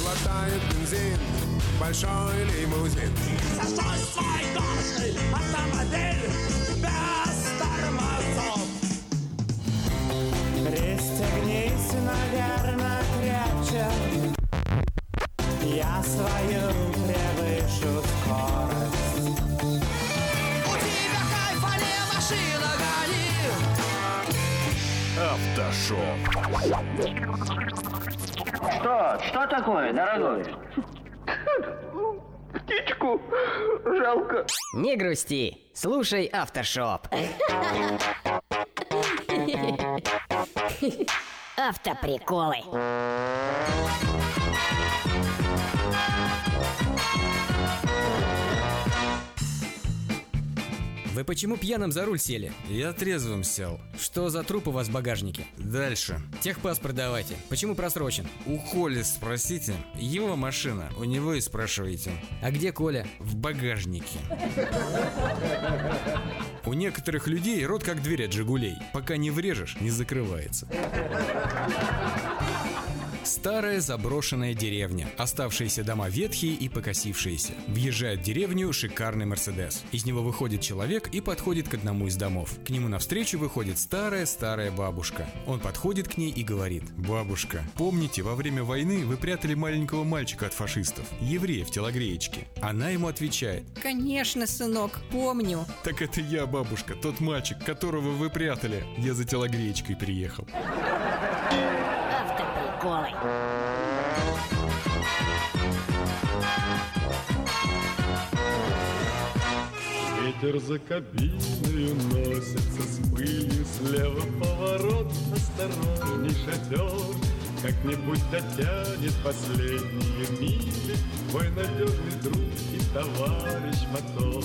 Глотает бензин большой лимузин. Застой свой гордый автомобиль без тормозов. Пристегнись, наверное, крепче Я свою превышу скорость Автошоп. Что? Что такое, дорогой? Птичку жалко. Не грусти, слушай Автошоп. Автоприколы. Вы почему пьяным за руль сели? Я трезвым сел. Что за труп у вас в багажнике? Дальше. Техпаспорт давайте. Почему просрочен? У Коли спросите. Его машина. У него и спрашивайте. А где Коля? В багажнике. У некоторых людей рот как дверь от «Жигулей». Пока не врежешь, не закрывается. Старая заброшенная деревня. Оставшиеся дома ветхие и покосившиеся. Въезжает в деревню шикарный Мерседес. Из него выходит человек и подходит к одному из домов. К нему навстречу выходит старая-старая бабушка. Он подходит к ней и говорит. Бабушка, помните, во время войны вы прятали маленького мальчика от фашистов, еврея в телогреечке? Она ему отвечает. Конечно, сынок, помню. Так это я, бабушка, тот мальчик, которого вы прятали. Я за телогреечкой приехал. Автоприколы. Ветер за кабиною носится с пылью Слева поворот, осторожней шофер Как-нибудь дотянет последние мили Твой надежный друг и товарищ мотор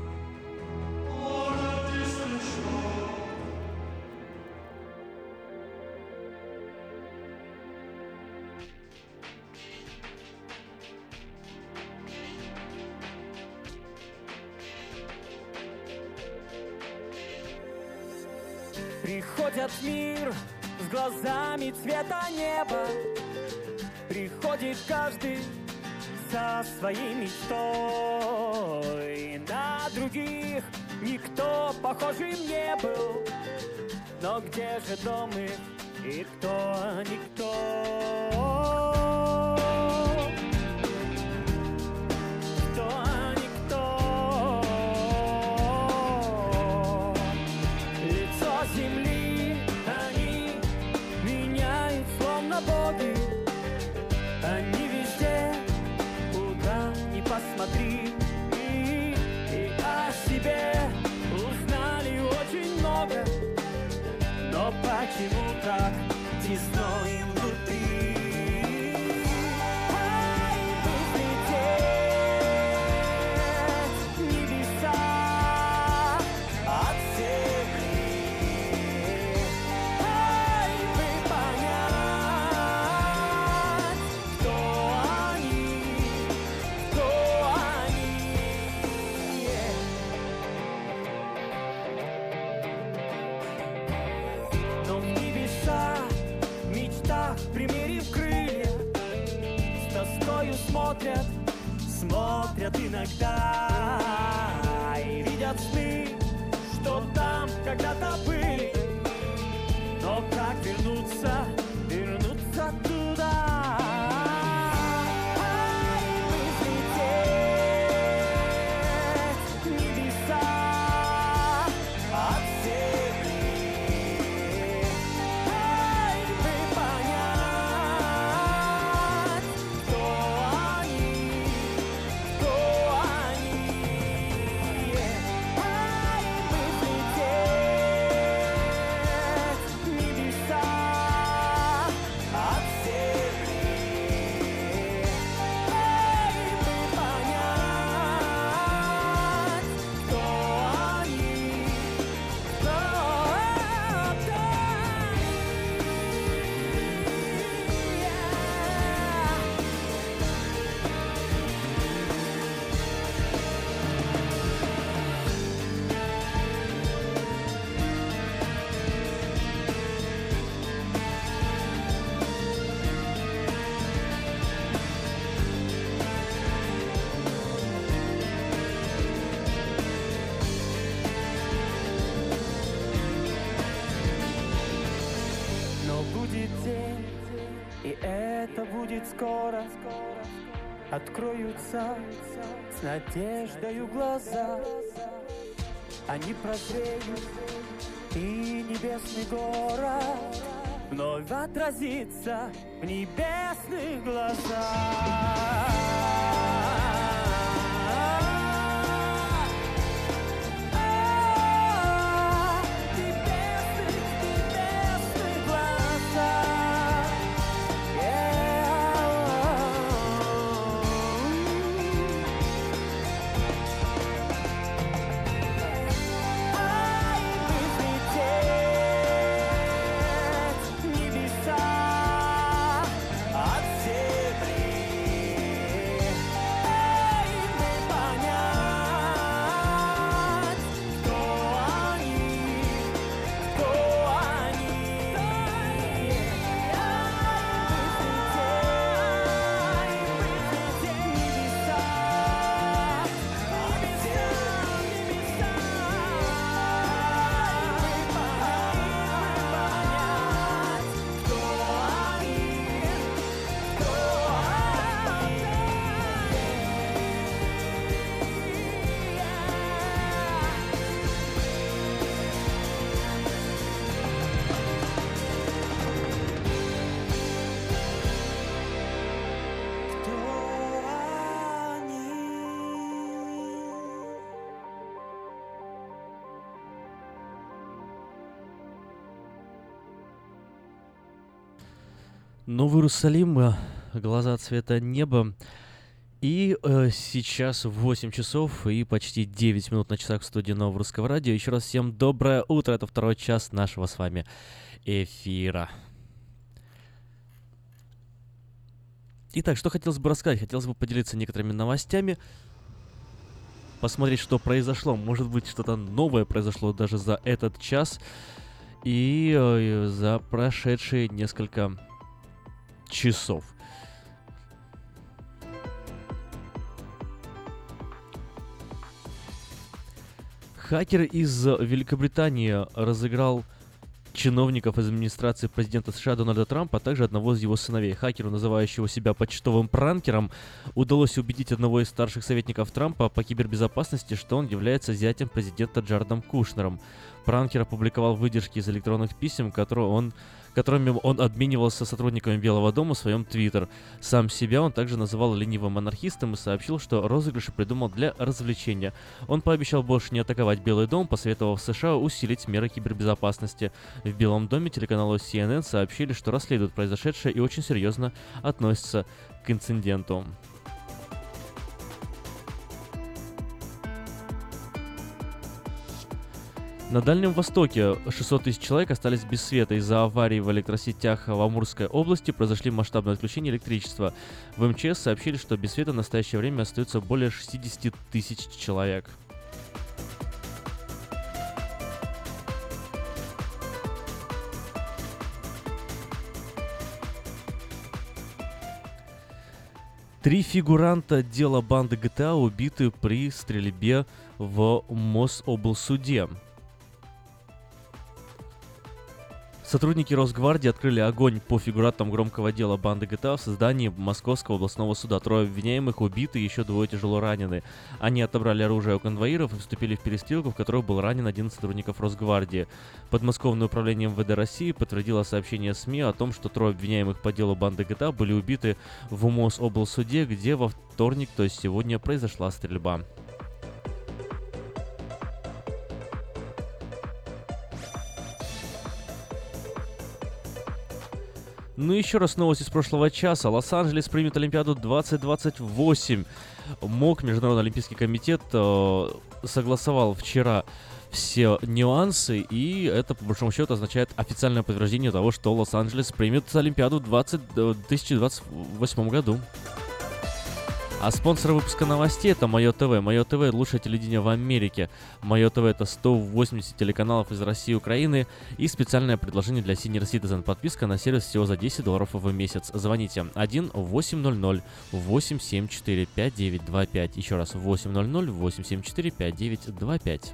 Приходят в мир с глазами цвета неба. Приходит каждый со своей мечтой. На других никто похожим не был. Но где же дом и кто никто? Почему иногда Откроются с надеждою глаза. Они прозреют, и небесный город вновь отразится в небесных глазах. Новый Иерусалим, э, глаза цвета неба. И э, сейчас 8 часов и почти 9 минут на часах в студии Нового Русского Радио. Еще раз всем доброе утро. Это второй час нашего с вами эфира. Итак, что хотелось бы рассказать? Хотелось бы поделиться некоторыми новостями. Посмотреть, что произошло. Может быть, что-то новое произошло даже за этот час. И э, за прошедшие несколько часов. Хакер из Великобритании разыграл чиновников из администрации президента США Дональда Трампа, а также одного из его сыновей. Хакеру, называющего себя почтовым пранкером, удалось убедить одного из старших советников Трампа по кибербезопасности, что он является зятем президента Джардом Кушнером. Пранкер опубликовал выдержки из электронных писем, которые он которыми он обменивался с сотрудниками Белого дома в своем твиттер. Сам себя он также называл ленивым анархистом и сообщил, что розыгрыш придумал для развлечения. Он пообещал больше не атаковать Белый дом, посоветовав США усилить меры кибербезопасности. В Белом доме телеканалу CNN сообщили, что расследуют произошедшее и очень серьезно относятся к инциденту. На Дальнем Востоке 600 тысяч человек остались без света из-за аварии в электросетях в Амурской области. Произошли масштабные отключения электричества. В МЧС сообщили, что без света в настоящее время остается более 60 тысяч человек. Три фигуранта дела банды GTA убиты при стрельбе в Мособлсуде. Сотрудники Росгвардии открыли огонь по фигурантам громкого дела банды ГТА в создании Московского областного суда. Трое обвиняемых убиты, еще двое тяжело ранены. Они отобрали оружие у конвоиров и вступили в перестрелку, в которой был ранен один из сотрудников Росгвардии. Подмосковное управление МВД России подтвердило сообщение СМИ о том, что трое обвиняемых по делу банды ГТА были убиты в Мособлсуде, где во вторник, то есть сегодня, произошла стрельба. Ну еще раз новость из прошлого часа. Лос-Анджелес примет Олимпиаду 2028. МОК, Международный Олимпийский комитет, э, согласовал вчера все нюансы, и это, по большому счету, означает официальное подтверждение того, что Лос-Анджелес примет Олимпиаду в 20, 2028 году. А спонсор выпуска новостей это Мое ТВ. Мое ТВ лучшее телевидение в Америке. Мое ТВ это 180 телеканалов из России и Украины и специальное предложение для Senior Citizen. Подписка на сервис всего за 10 долларов в месяц. Звоните 1 800 874 5925. Еще раз 800 874 5925.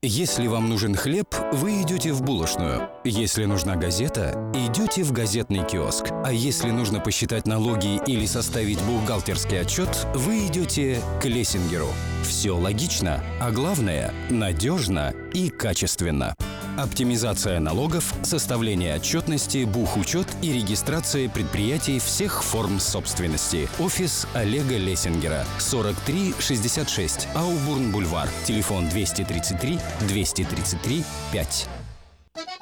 Если вам нужен хлеб, вы идете в булочную. Если нужна газета, идете в газетный киоск. А если нужно посчитать налоги или составить бухгалтерский отчет, вы идете к Лессингеру. Все логично, а главное – надежно и качественно. Оптимизация налогов, составление отчетности, бухучет и регистрация предприятий всех форм собственности. Офис Олега Лессингера. 4366 Аубурн-Бульвар. Телефон 233 233 5.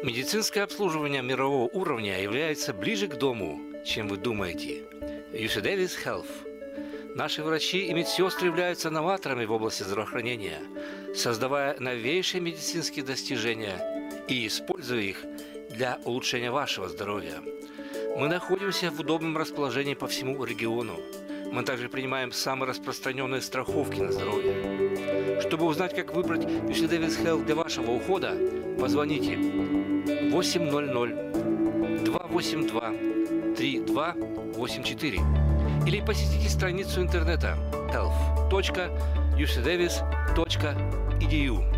Медицинское обслуживание мирового уровня является ближе к дому, чем вы думаете. UC Davis Health. Наши врачи и медсестры являются новаторами в области здравоохранения, создавая новейшие медицинские достижения и используя их для улучшения вашего здоровья. Мы находимся в удобном расположении по всему региону. Мы также принимаем самые распространенные страховки на здоровье. Чтобы узнать, как выбрать UC Davis Health для вашего ухода, позвоните 800 282 3284 или посетите страницу интернета health.ucdavis.edu.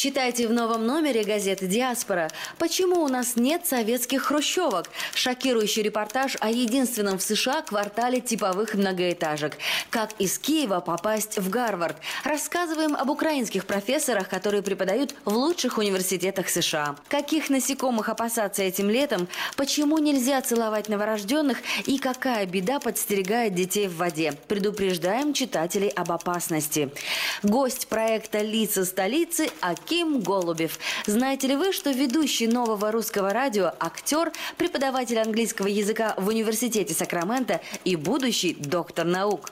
Читайте в новом номере газеты «Диаспора» «Почему у нас нет советских хрущевок?» Шокирующий репортаж о единственном в США квартале типовых многоэтажек. Как из Киева попасть в Гарвард. Рассказываем об украинских профессорах, которые преподают в лучших университетах США. Каких насекомых опасаться этим летом? Почему нельзя целовать новорожденных? И какая беда подстерегает детей в воде? Предупреждаем читателей об опасности. Гость проекта «Лица столицы» Аким Голубев. Знаете ли вы, что ведущий нового русского радио, актер, преподаватель английского языка в университете Сакрамента и будущий доктор наук?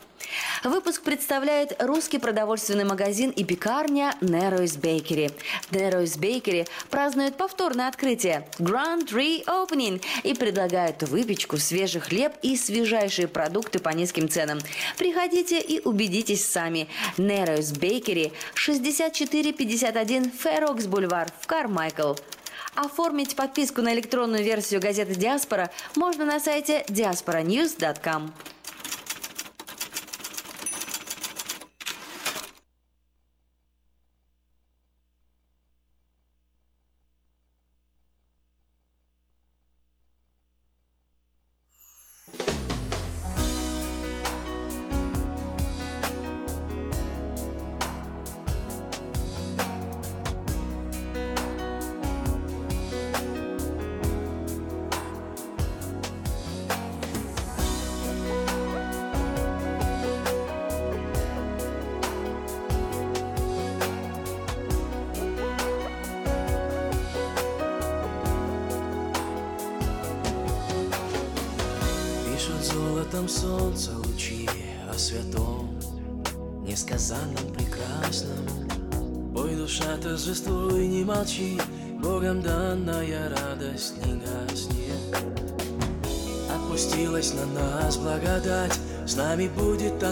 Выпуск представляет русский продовольственный магазин и пекарня Narrows Bakery. Narrows Bakery празднует повторное открытие Grand Reopening и предлагают выпечку, свежий хлеб и свежайшие продукты по низким ценам. Приходите и убедитесь сами. Narrows Bakery 6451 Ферокс Бульвар в Кармайкл. Оформить подписку на электронную версию газеты «Диаспора» можно на сайте diasporanews.com.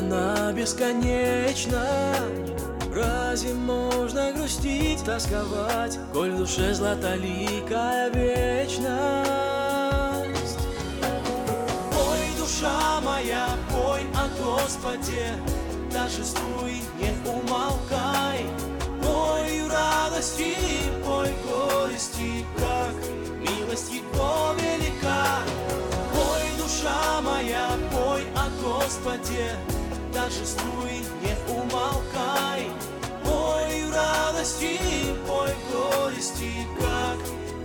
она бесконечно. Разве можно грустить, тосковать, Коль в душе златоликая вечность? Ой, душа моя, пой о Господе, торжествуй, не умолкай. Пой радости, пой горести, как милость Его велика. Пой, душа моя, пой о Господе, торжествуй, не умолкай. Пой радости, пой горести, как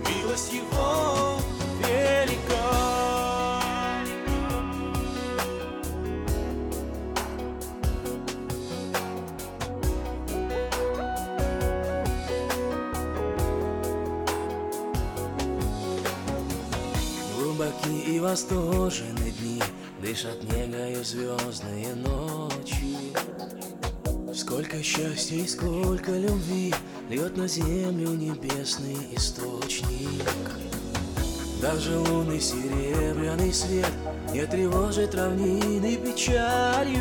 милость Его велика. Глубоки и восторженные дни Дышат негою звездные ночи Сколько счастья и сколько любви Льет на землю небесный источник. Даже лунный серебряный свет Не тревожит равнины печалью.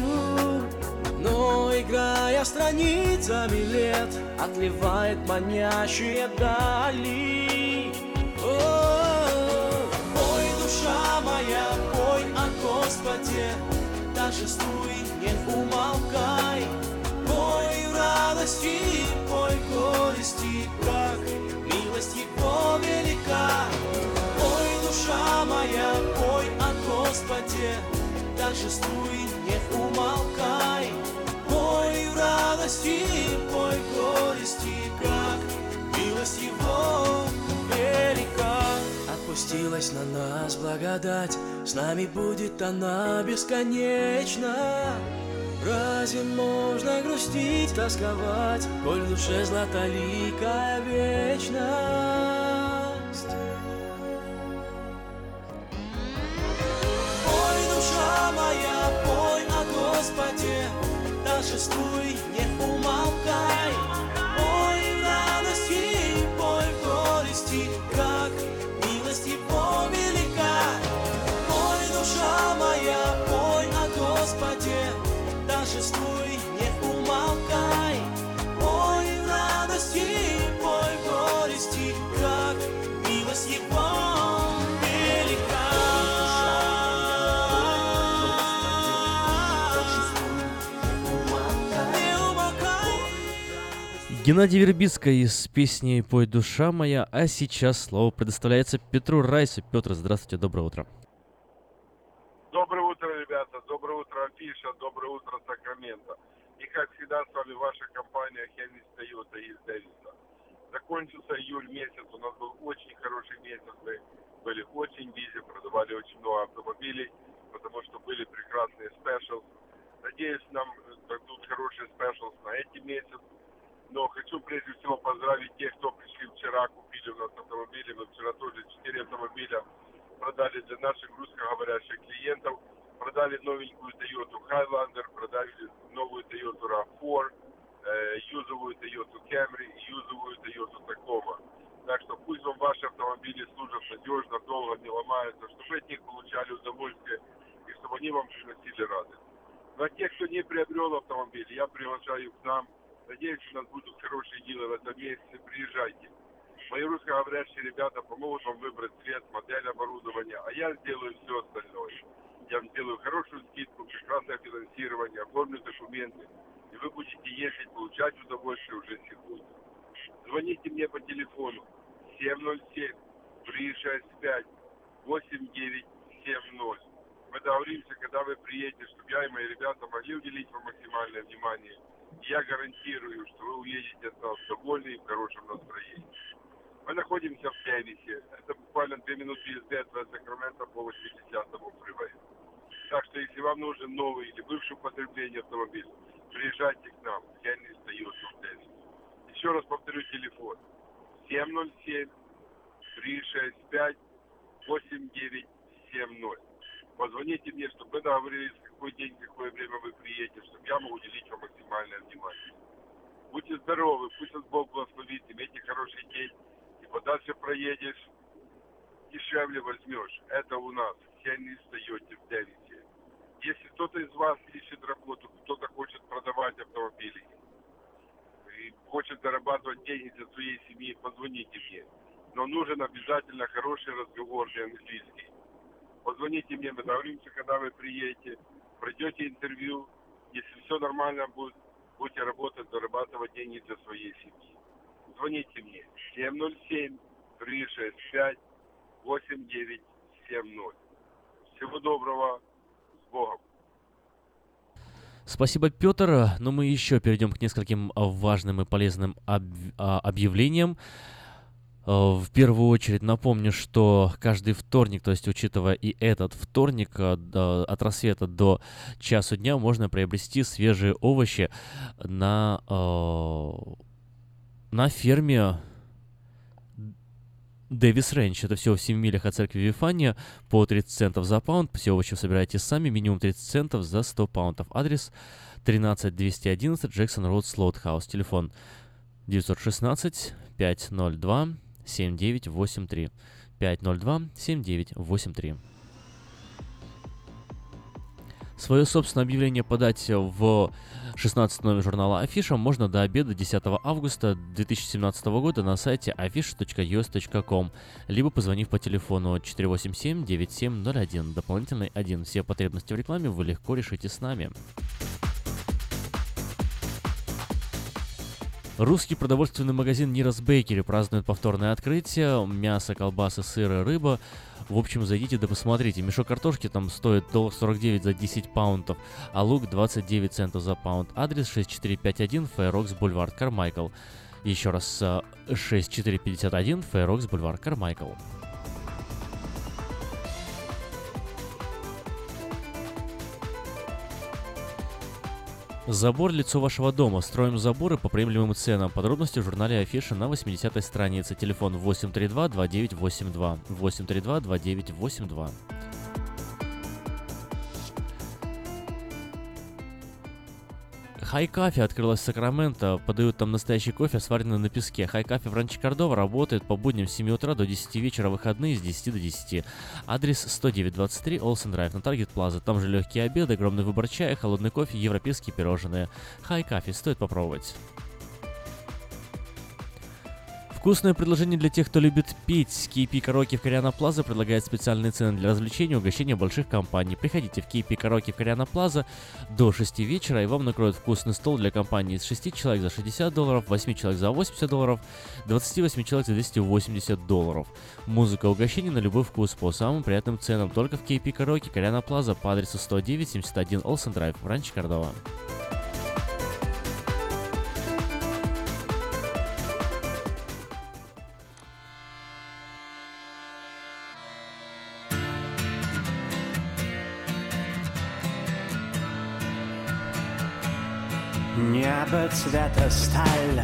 Но играя страницами лет Отливает манящие дали. О, Пой, душа моя, пой о Господе, торжествуй, не умолкай. Радости, пой горести, как милость Его велика. Пой, душа моя, пой о Господе, торжествуй, не умолкай. Пой радости, пой горести, как милость Его спустилась на нас благодать, С нами будет она бесконечно. Разве можно грустить, тосковать, Коль в душе златоликая вечность? Пой, душа моя, пой о Господе, Торжествуй, Геннадий Вербицкий с песней «Пой, душа моя», а сейчас слово предоставляется Петру Райсу. Петр, здравствуйте, доброе утро. Доброе утро, ребята. Доброе утро, Афиша. Доброе утро, Сакраменто. И, как всегда, с вами ваша компания Хенрис Тойота из Дэвиса. Закончился июль месяц. У нас был очень хороший месяц. Мы были очень бизи, продавали очень много автомобилей, потому что были прекрасные спешл. Надеюсь, нам дадут хорошие спешл на эти месяц. Но хочу прежде всего поздравить тех, кто пришли вчера, купили у нас автомобили. Мы вчера тоже 4 автомобиля продали для наших русскоговорящих клиентов. Продали новенькую Toyota Highlander, продали новую Toyota RAV4, э, юзовую Toyota Camry и юзовую Toyota Tacoma. Так что пусть вам ваши автомобили служат надежно, долго, не ломаются, чтобы от них получали удовольствие и чтобы они вам приносили радость. А тех, кто не приобрел автомобиль, я приглашаю к нам. Надеюсь, у нас будут хорошие дела в этом месяце. Приезжайте. Мои русскоговорящие ребята помогут вам выбрать цвет, модель оборудования, а я сделаю все остальное. Я вам сделаю хорошую скидку, прекрасное финансирование, оформлю документы, и вы будете ездить, получать удовольствие уже сегодня. Звоните мне по телефону 707 365 8970. Мы договоримся, когда вы приедете, чтобы я и мои ребята могли уделить вам максимальное внимание. Я гарантирую, что вы уедете от нас довольны и в хорошем настроении. Мы находимся в Теннисе. Это буквально две минуты езды от Сакрамента по 80-му фривею. Так что, если вам нужен новый или бывший употребление автомобиль, приезжайте к нам. Я не стою в Теннисе. Еще раз повторю телефон. 707 365 8970. Позвоните мне, чтобы мы договорились, какой день, какое время вы приедете, чтобы я мог уделить вам максимальное внимание. Будьте здоровы, пусть вас Бог благословит, имейте хороший день, и подальше проедешь, дешевле возьмешь. Это у нас, все не встаете в Дэвисе. Если кто-то из вас ищет работу, кто-то хочет продавать автомобили, и хочет зарабатывать деньги для своей семьи, позвоните мне. Но нужен обязательно хороший разговор для английский. Позвоните мне, мы договоримся, когда вы приедете, пройдете интервью. Если все нормально будет, будете работать, зарабатывать деньги для своей семьи. Звоните мне 707 365 8970. Всего доброго, с Богом. Спасибо, Петр. Но мы еще перейдем к нескольким важным и полезным а, объявлениям. А, В первую очередь напомню, что каждый вторник, то есть учитывая и этот вторник, до- от рассвета до часу дня можно приобрести свежие овощи на, а, на ферме Дэвис Рэнч. Это все в 7 милях от церкви Вифания по 30 центов за паунд. Все овощи собираете сами, минимум 30 центов за 100 паундов. Адрес 13211 Джексон Роуд Слоутхаус. Телефон 916 502 7983. 502 7983. Свое собственное объявление подать в 16 номер журнала Афиша можно до обеда 10 августа 2017 года на сайте afisha.us.com, либо позвонив по телефону 487-9701, дополнительный 1. Все потребности в рекламе вы легко решите с нами. Русский продовольственный магазин Нирос Бейкери празднует повторное открытие. Мясо, колбасы, сыр и рыба. В общем, зайдите да посмотрите. Мешок картошки там стоит доллар 49 за 10 паунтов, а лук 29 центов за паунд. Адрес 6451 Фейрокс Бульвар Кармайкл. Еще раз, э, 6451 Фейрокс Бульвар Кармайкл. Забор – лицо вашего дома. Строим заборы по приемлемым ценам. Подробности в журнале Афиша на 80-й странице. Телефон 832-2982. 832-2982. Хай Кафе открылась в Сакраменто, подают там настоящий кофе, сваренный на песке. Хай Кафе в Ранче Кордова работает по будням с 7 утра до 10 вечера, выходные с 10 до 10. Адрес 10923 Олсен Драйв на Таргет Плаза. Там же легкие обеды, огромный выбор чая, холодный кофе, европейские пирожные. Хай Кафе, стоит попробовать. Вкусное предложение для тех, кто любит петь. KP Караоке в Кориана Плаза предлагает специальные цены для развлечения и угощения больших компаний. Приходите в KP Караоке в Кориана Плаза до 6 вечера, и вам накроют вкусный стол для компании из 6 человек за 60 долларов, 8 человек за 80 долларов, 28 человек за 280 долларов. Музыка угощений на любой вкус по самым приятным ценам только в KP Караоке Кориана Плаза по адресу 10971 Олсен Драйв в Ранче Кордова. Небо цвета сталь,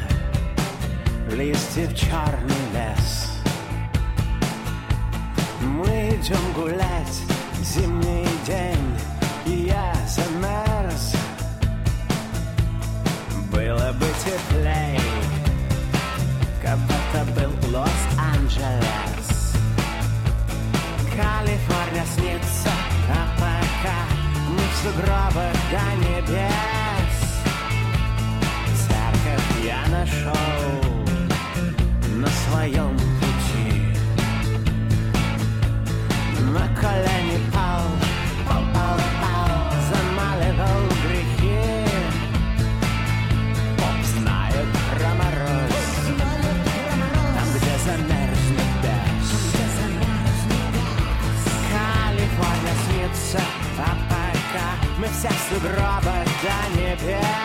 листьев черный лес. Мы идем гулять, зимний день, и я замерз. Было бы теплей, как будто был Лос-Анджелес. Калифорния снится, а пока мы в сугробах до небес. Я нашел на своем пути. На колени пал, пал, пал, пал, замаливал грехи. Поп знает про мороз, там, где замерзнет дождь. Калифорния снится, а пока мы все в сугробах до небес.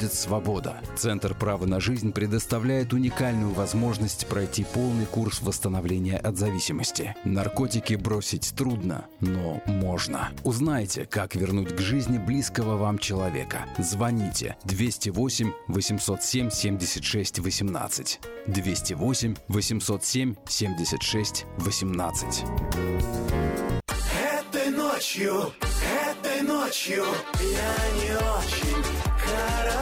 свобода. Центр права на жизнь предоставляет уникальную возможность пройти полный курс восстановления от зависимости. Наркотики бросить трудно, но можно. Узнайте, как вернуть к жизни близкого вам человека. Звоните 208 807 76 18. 208 807 76 18. Этой ночью, этой ночью я не очень караочен.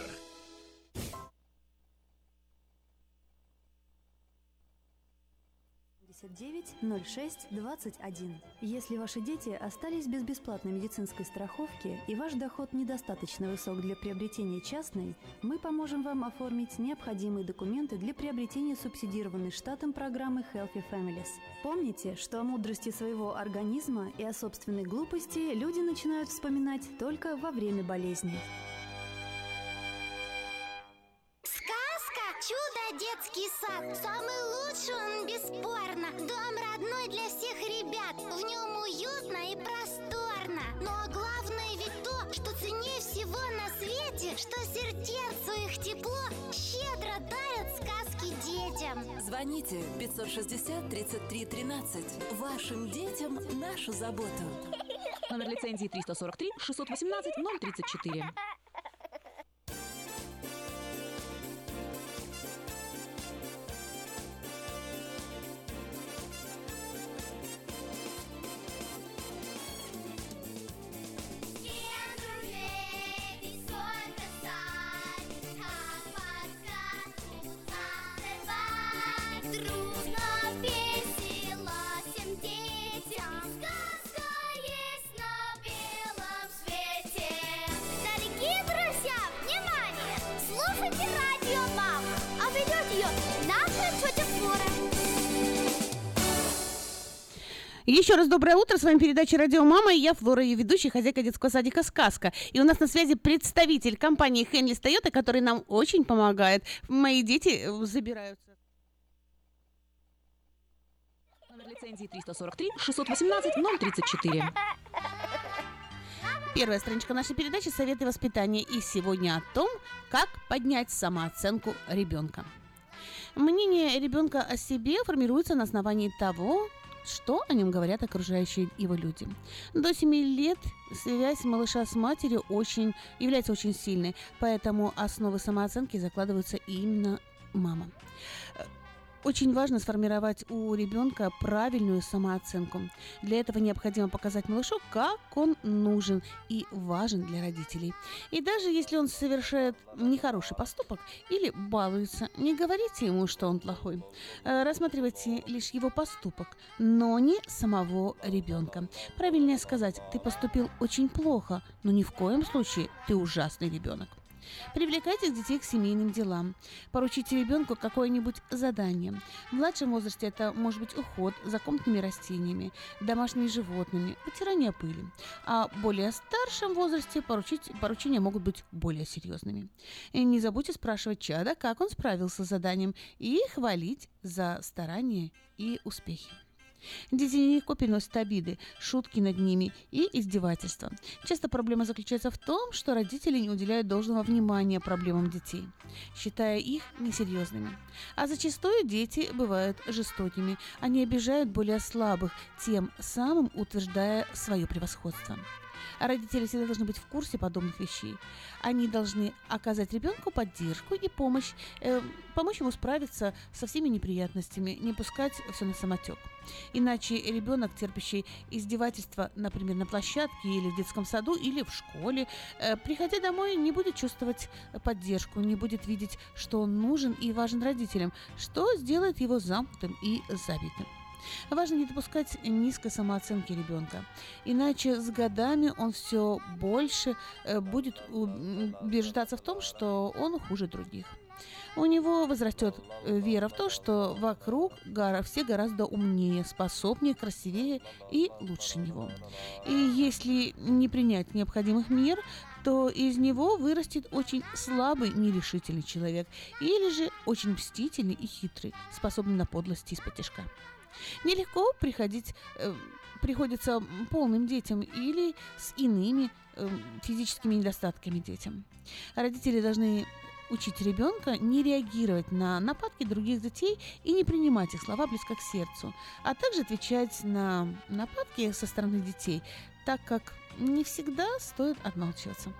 09 06 21. Если ваши дети остались без бесплатной медицинской страховки и ваш доход недостаточно высок для приобретения частной, мы поможем вам оформить необходимые документы для приобретения субсидированной штатом программы Healthy Families. Помните, что о мудрости своего организма и о собственной глупости люди начинают вспоминать только во время болезни. Чудо детский сад. Что сердцу их тепло щедро дарят сказки детям. Звоните 560 33 13. Вашим детям нашу заботу. Номер лицензии 343 618 034. Еще раз доброе утро. С вами передача «Радио Мама» и я, Флора, ее ведущая, хозяйка детского садика «Сказка». И у нас на связи представитель компании «Хенли Тойота», который нам очень помогает. Мои дети э, забираются. Номер лицензии 343 618 034. Первая страничка нашей передачи «Советы воспитания». И сегодня о том, как поднять самооценку ребенка. Мнение ребенка о себе формируется на основании того, что о нем говорят окружающие его люди. До 7 лет связь малыша с матерью очень, является очень сильной, поэтому основы самооценки закладываются именно мама. Очень важно сформировать у ребенка правильную самооценку. Для этого необходимо показать малышу, как он нужен и важен для родителей. И даже если он совершает нехороший поступок или балуется, не говорите ему, что он плохой. Э, Рассматривайте лишь его поступок, но не самого ребенка. Правильнее сказать, ты поступил очень плохо, но ни в коем случае ты ужасный ребенок. Привлекайте детей к семейным делам. Поручите ребенку какое-нибудь задание. В младшем возрасте это может быть уход за комнатными растениями, домашними животными, утирание пыли. А в более старшем возрасте поручить, поручения могут быть более серьезными. И не забудьте спрашивать чада, как он справился с заданием, и хвалить за старания и успехи. Дети легко переносят обиды, шутки над ними и издевательства. Часто проблема заключается в том, что родители не уделяют должного внимания проблемам детей, считая их несерьезными. А зачастую дети бывают жестокими, они обижают более слабых, тем самым утверждая свое превосходство. Родители всегда должны быть в курсе подобных вещей. Они должны оказать ребенку поддержку и помощь, э, помочь ему справиться со всеми неприятностями, не пускать все на самотек. Иначе ребенок, терпящий издевательства, например, на площадке или в детском саду или в школе, э, приходя домой, не будет чувствовать поддержку, не будет видеть, что он нужен и важен родителям, что сделает его замкнутым и забитым. Важно не допускать низкой самооценки ребенка, иначе с годами он все больше э, будет убеждаться в том, что он хуже других. У него возрастет э, вера в то, что вокруг гора все гораздо умнее, способнее, красивее и лучше него. И если не принять необходимых мер, то из него вырастет очень слабый, нерешительный человек или же очень мстительный и хитрый, способный на подлости из-под тяжка. Нелегко приходить, э, приходится полным детям или с иными э, физическими недостатками детям. Родители должны учить ребенка не реагировать на нападки других детей и не принимать их слова близко к сердцу, а также отвечать на нападки со стороны детей, так как не всегда стоит отмалчиваться.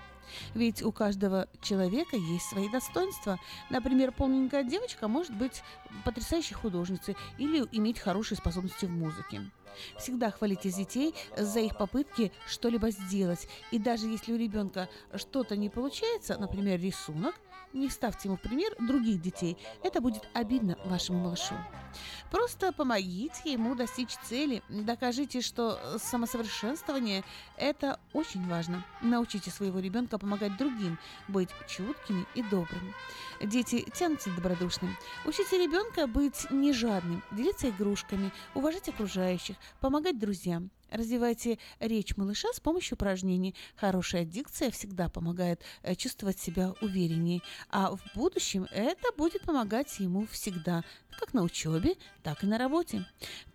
Ведь у каждого человека есть свои достоинства. Например, полненькая девочка может быть потрясающей художницей или иметь хорошие способности в музыке. Всегда хвалите детей за их попытки что-либо сделать. И даже если у ребенка что-то не получается, например, рисунок, не ставьте ему в пример других детей. Это будет обидно вашему малышу. Просто помогите ему достичь цели. Докажите, что самосовершенствование – это очень важно. Научите своего ребенка помогать другим, быть чуткими и добрыми. Дети тянутся добродушным. Учите ребенка быть не жадным, делиться игрушками, уважать окружающих, помогать друзьям. Развивайте речь малыша с помощью упражнений. Хорошая дикция всегда помогает э, чувствовать себя увереннее, а в будущем это будет помогать ему всегда, как на учебе, так и на работе.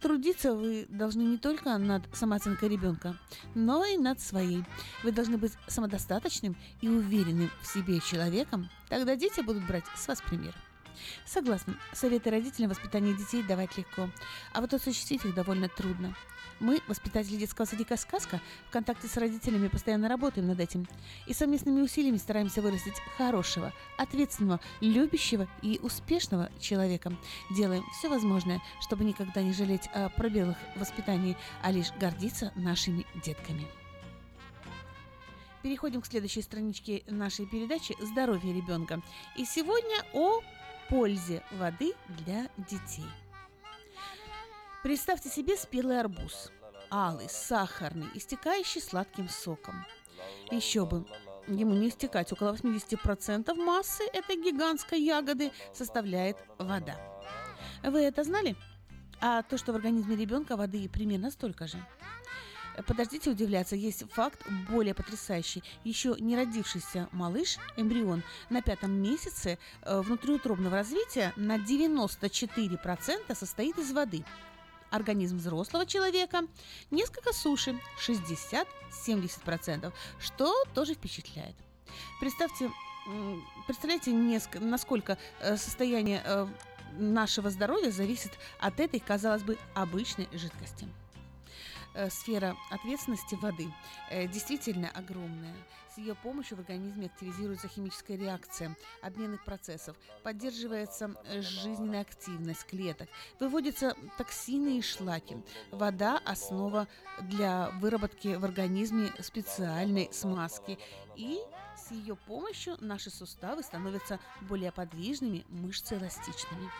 Трудиться вы должны не только над самооценкой ребенка, но и над своей. Вы должны быть самодостаточным и уверенным в себе человеком, тогда дети будут брать с вас пример. Согласна, советы родителям воспитания детей давать легко, а вот осуществить их довольно трудно. Мы, воспитатели детского садика «Сказка», в контакте с родителями постоянно работаем над этим. И совместными усилиями стараемся вырастить хорошего, ответственного, любящего и успешного человека. Делаем все возможное, чтобы никогда не жалеть о пробелах воспитании, а лишь гордиться нашими детками. Переходим к следующей страничке нашей передачи «Здоровье ребенка». И сегодня о пользе воды для детей. Представьте себе спелый арбуз, алый, сахарный, истекающий сладким соком. Еще бы, ему не истекать, около 80% массы этой гигантской ягоды составляет вода. Вы это знали? А то, что в организме ребенка воды примерно столько же. Подождите удивляться, есть факт более потрясающий. Еще не родившийся малыш, эмбрион, на пятом месяце э, внутриутробного развития на 94% состоит из воды организм взрослого человека, несколько суши, 60-70%, что тоже впечатляет. Представьте, представляете, насколько э, состояние э, нашего здоровья зависит от этой, казалось бы, обычной жидкости. Э, сфера ответственности воды действительно огромная. Ее помощью в организме активизируется химическая реакция обменных процессов, поддерживается э, жизненная активность клеток, выводятся токсины и шлаки. Вода – основа для выработки в организме специальной смазки. И с ее помощью наши суставы становятся более подвижными, мышцы эластичными.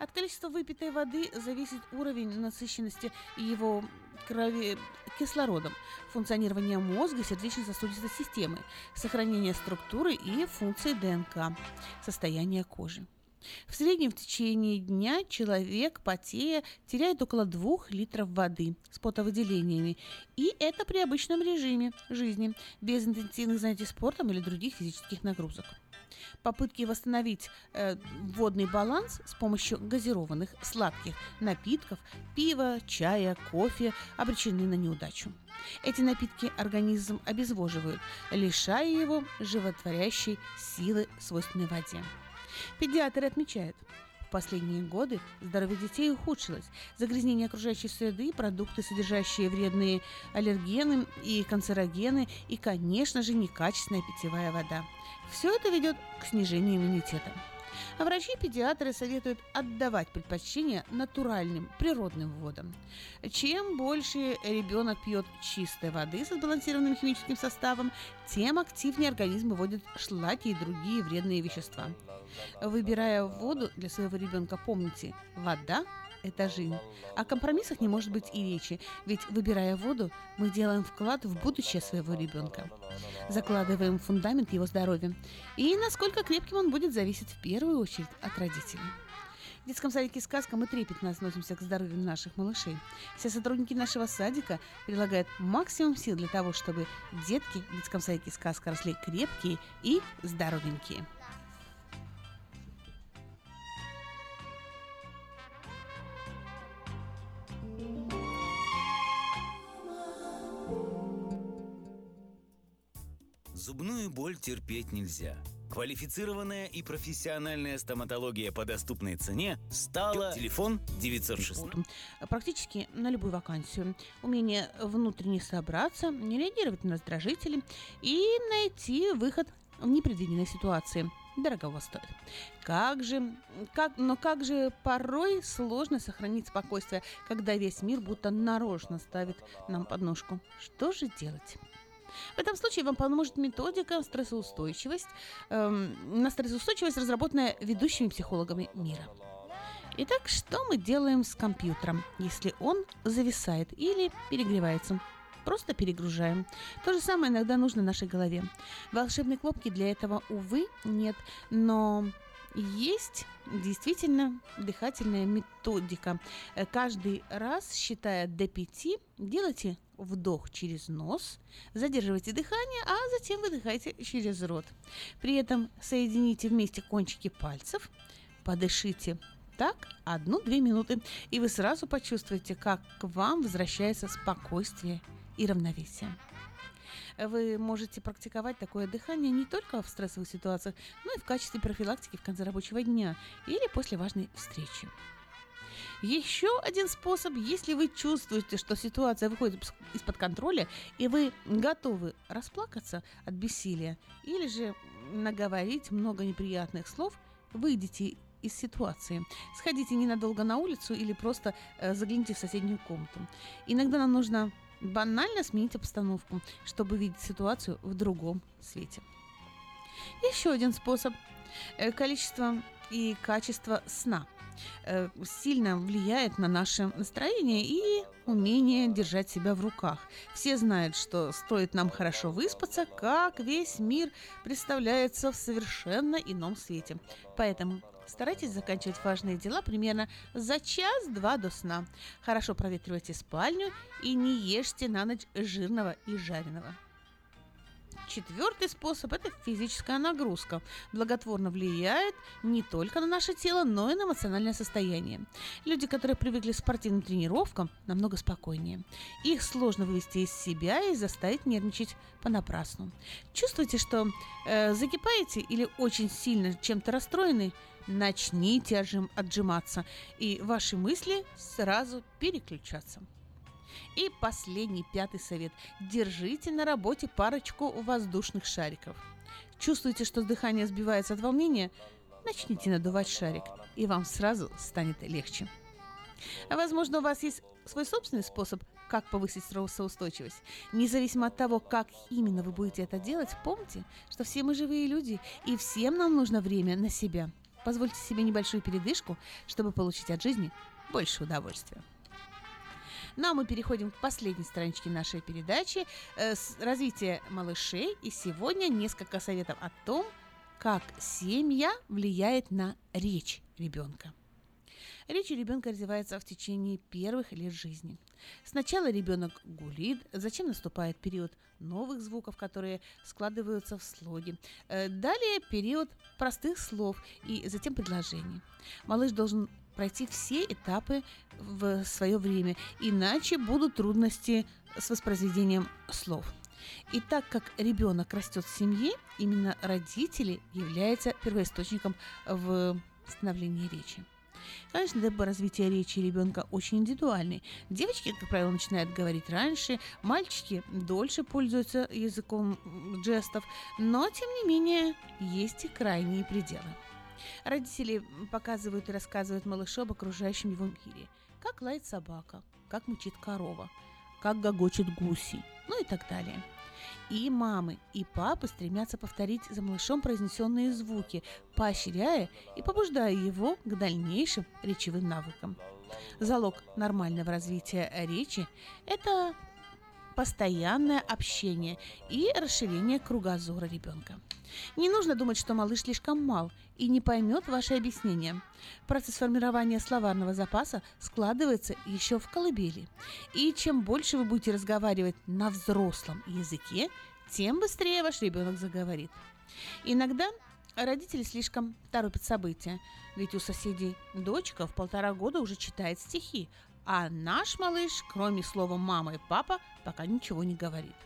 От количества выпитой воды зависит уровень насыщенности его крови кислородом, функционирование мозга и сердечно-сосудистой системы, сохранение структуры и функции ДНК, состояние кожи. В среднем в течение дня человек, потея, теряет около 2 литров воды с потовыделениями. И это при обычном режиме жизни, без интенсивных занятий спортом или других физических нагрузок попытки восстановить э, водный баланс с помощью газированных сладких напитков, пива, чая, кофе обречены на неудачу. Эти напитки организм обезвоживают, лишая его животворящей силы, свойственной воде. Педиатры отмечают, в последние годы здоровье детей ухудшилось. Загрязнение окружающей среды, продукты, содержащие вредные аллергены и канцерогены, и, конечно же, некачественная питьевая вода. Все это ведет к снижению иммунитета. А врачи-педиатры советуют отдавать предпочтение натуральным, природным водам. Чем больше ребенок пьет чистой воды с сбалансированным химическим составом, тем активнее организм выводит шлаки и другие вредные вещества. Выбирая воду для своего ребенка, помните, вода – это жизнь. О компромиссах не может быть и речи, ведь, выбирая воду, мы делаем вклад в будущее своего ребенка. Закладываем фундамент его здоровья. И насколько крепким он будет, зависит в первую очередь от родителей. В детском садике «Сказка» мы трепетно относимся к здоровью наших малышей. Все сотрудники нашего садика прилагают максимум сил для того, чтобы детки в детском садике «Сказка» росли крепкие и здоровенькие. Зубную боль терпеть нельзя. Квалифицированная и профессиональная стоматология по доступной цене стала... Телефон 906... Практически на любую вакансию. Умение внутренне собраться, не реагировать на раздражители и найти выход в непредвиденной ситуации дорого стоит. Как же, как, но как же порой сложно сохранить спокойствие, когда весь мир будто нарочно ставит нам подножку. Что же делать? В этом случае вам поможет методика стрессоустойчивость, эм, на стрессоустойчивость, разработанная ведущими психологами мира. Итак, что мы делаем с компьютером, если он зависает или перегревается? Просто перегружаем. То же самое иногда нужно нашей голове. Волшебной кнопки для этого, увы, нет. Но есть действительно дыхательная методика. Каждый раз, считая до пяти, делайте вдох через нос, задерживайте дыхание, а затем выдыхайте через рот. При этом соедините вместе кончики пальцев, подышите так одну-две минуты, и вы сразу почувствуете, как к вам возвращается спокойствие и равновесие. Вы можете практиковать такое дыхание не только в стрессовых ситуациях, но и в качестве профилактики в конце рабочего дня или после важной встречи. Еще один способ, если вы чувствуете, что ситуация выходит из-под контроля, и вы готовы расплакаться от бессилия, или же наговорить много неприятных слов, выйдите из ситуации. Сходите ненадолго на улицу или просто э, загляните в соседнюю комнату. Иногда нам нужно банально сменить обстановку, чтобы видеть ситуацию в другом свете. Еще один способ. Э, количество и качество сна сильно влияет на наше настроение и умение держать себя в руках. Все знают, что стоит нам хорошо выспаться, как весь мир представляется в совершенно ином свете. Поэтому Старайтесь заканчивать важные дела примерно за час-два до сна. Хорошо проветривайте спальню и не ешьте на ночь жирного и жареного. Четвертый способ – это физическая нагрузка. Благотворно влияет не только на наше тело, но и на эмоциональное состояние. Люди, которые привыкли к спортивным тренировкам, намного спокойнее. Их сложно вывести из себя и заставить нервничать понапрасну. Чувствуете, что э, закипаете или очень сильно чем-то расстроены? Начните отжим, отжиматься, и ваши мысли сразу переключатся. И последний, пятый совет. Держите на работе парочку воздушных шариков. Чувствуете, что дыхание сбивается от волнения? Начните надувать шарик, и вам сразу станет легче. А возможно, у вас есть свой собственный способ, как повысить стрессоустойчивость. Независимо от того, как именно вы будете это делать, помните, что все мы живые люди, и всем нам нужно время на себя. Позвольте себе небольшую передышку, чтобы получить от жизни больше удовольствия. Ну а мы переходим к последней страничке нашей передачи э, «Развитие малышей». И сегодня несколько советов о том, как семья влияет на речь ребенка. Речь ребенка развивается в течение первых лет жизни. Сначала ребенок гулит, затем наступает период новых звуков, которые складываются в слоги. Э, далее период простых слов и затем предложений. Малыш должен пройти все этапы в свое время, иначе будут трудности с воспроизведением слов. И так как ребенок растет в семье, именно родители являются первоисточником в становлении речи. Конечно, темпы развития речи ребенка очень индивидуальный. Девочки, как правило, начинают говорить раньше, мальчики дольше пользуются языком жестов, но, тем не менее, есть и крайние пределы. Родители показывают и рассказывают малышу об окружающем его мире. Как лает собака, как мучит корова, как гогочет гуси, ну и так далее. И мамы, и папы стремятся повторить за малышом произнесенные звуки, поощряя и побуждая его к дальнейшим речевым навыкам. Залог нормального развития речи – это постоянное общение и расширение кругозора ребенка. Не нужно думать, что малыш слишком мал и не поймет ваши объяснения. Процесс формирования словарного запаса складывается еще в колыбели. И чем больше вы будете разговаривать на взрослом языке, тем быстрее ваш ребенок заговорит. Иногда родители слишком торопят события, ведь у соседей дочка в полтора года уже читает стихи, а наш малыш, кроме слова «мама» и «папа», пока ничего не говорит.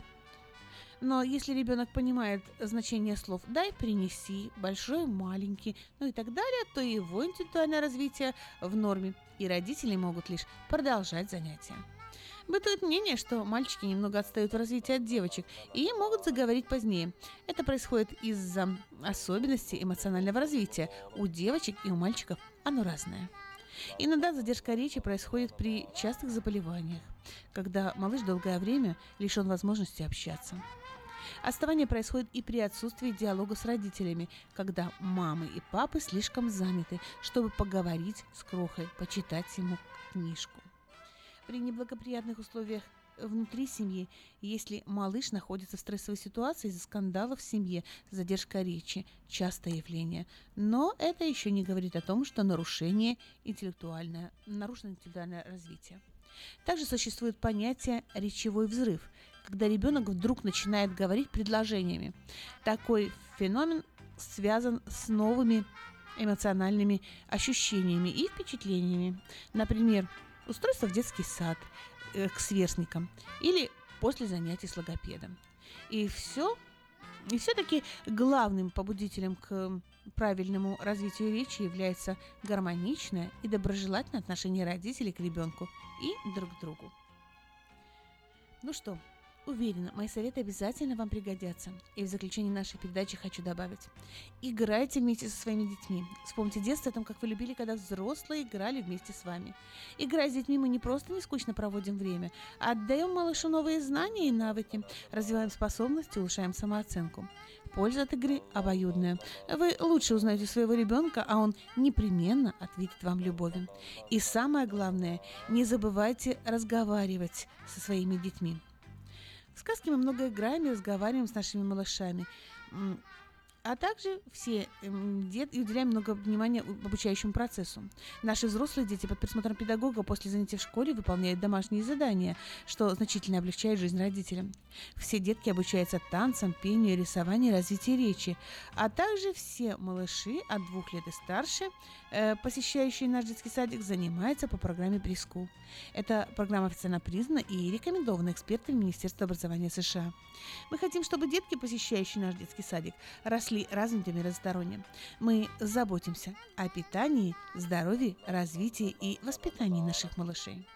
Но если ребенок понимает значение слов «дай», «принеси», «большой», «маленький», ну и так далее, то его интеллектуальное развитие в норме, и родители могут лишь продолжать занятия. Бытует мнение, что мальчики немного отстают в развитии от девочек и могут заговорить позднее. Это происходит из-за особенностей эмоционального развития. У девочек и у мальчиков оно разное. Иногда задержка речи происходит при частых заболеваниях, когда малыш долгое время лишен возможности общаться. Отставание происходит и при отсутствии диалога с родителями, когда мамы и папы слишком заняты, чтобы поговорить с крохой, почитать ему книжку. При неблагоприятных условиях внутри семьи, если малыш находится в стрессовой ситуации из-за скандалов в семье, задержка речи – частое явление. Но это еще не говорит о том, что нарушение интеллектуальное, нарушено интеллектуальное развитие. Также существует понятие «речевой взрыв», когда ребенок вдруг начинает говорить предложениями. Такой феномен связан с новыми эмоциональными ощущениями и впечатлениями. Например, устройство в детский сад – к сверстникам или после занятий с логопедом. И все и все-таки главным побудителем к правильному развитию речи является гармоничное и доброжелательное отношение родителей к ребенку и друг к другу. Ну что, Уверена, мои советы обязательно вам пригодятся. И в заключение нашей передачи хочу добавить. Играйте вместе со своими детьми. Вспомните детство о том, как вы любили, когда взрослые играли вместе с вами. Играя с детьми, мы не просто не скучно проводим время, а отдаем малышу новые знания и навыки, развиваем способности, улучшаем самооценку. Польза от игры обоюдная. Вы лучше узнаете своего ребенка, а он непременно ответит вам любовью. И самое главное, не забывайте разговаривать со своими детьми. В сказке мы много играем и разговариваем с нашими малышами. А также все эм, дет и уделяем много внимания обучающему процессу. Наши взрослые дети под присмотром педагога после занятий в школе выполняют домашние задания, что значительно облегчает жизнь родителям. Все детки обучаются танцам, пению, рисованию развитию речи, а также все малыши от двух лет и старше, э, посещающие наш детский садик, занимаются по программе Прискул. Эта программа официально признана и рекомендована экспертами Министерства образования США. Мы хотим, чтобы детки, посещающие наш детский садик, росли развитыми разносторонне. Мы заботимся о питании, здоровье, развитии и воспитании наших малышей.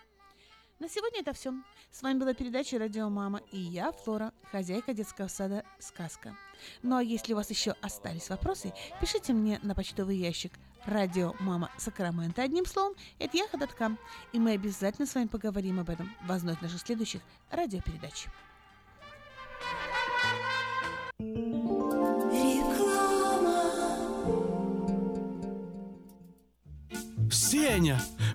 На сегодня это все. С вами была передача «Радио Мама» и я, Флора, хозяйка детского сада «Сказка». Ну а если у вас еще остались вопросы, пишите мне на почтовый ящик «Радио Мама Сакраменто» одним словом, это яха.ком, и мы обязательно с вами поговорим об этом в одной из наших следующих радиопередач. Сеня,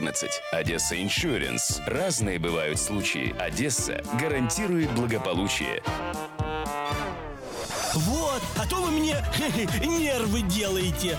0514. Одесса Иншуренс. Разные бывают случаи. Одесса гарантирует благополучие. Вот, а то вы мне [laughs] нервы делаете.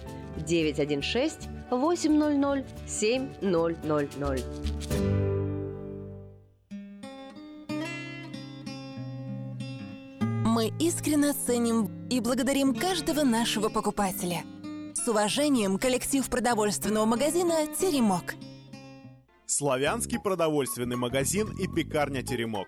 916 800 7000. Мы искренне ценим и благодарим каждого нашего покупателя. С уважением, коллектив продовольственного магазина «Теремок». Славянский продовольственный магазин и пекарня «Теремок».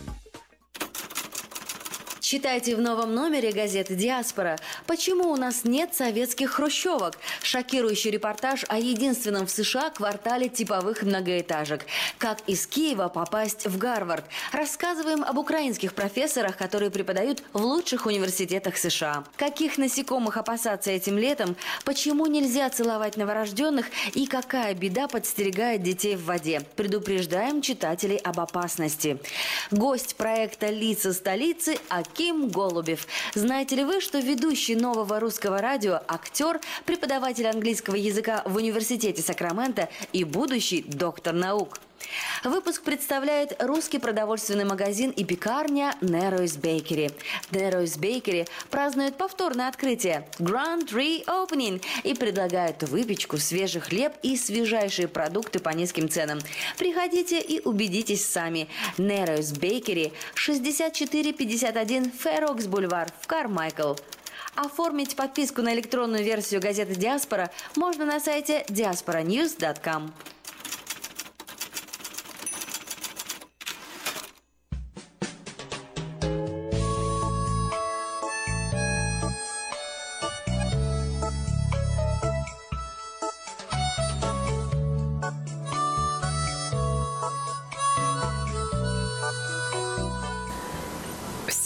Читайте в новом номере газеты «Диаспора» «Почему у нас нет советских хрущевок?» Шокирующий репортаж о единственном в США квартале типовых многоэтажек. Как из Киева попасть в Гарвард? Рассказываем об украинских профессорах, которые преподают в лучших университетах США. Каких насекомых опасаться этим летом? Почему нельзя целовать новорожденных? И какая беда подстерегает детей в воде? Предупреждаем читателей об опасности. Гость проекта «Лица столицы» Аким Голубев. Знаете ли вы, что ведущий нового русского радио, актер, преподаватель английского языка в университете Сакрамента и будущий доктор наук? Выпуск представляет русский продовольственный магазин и пекарня Narrows Bakery. Narrows Bakery празднует повторное открытие Grand Reopening и предлагает выпечку, свежий хлеб и свежайшие продукты по низким ценам. Приходите и убедитесь сами. Narrows Bakery 6451 Ферокс Бульвар в Кармайкл. Оформить подписку на электронную версию газеты «Диаспора» можно на сайте diasporanews.com.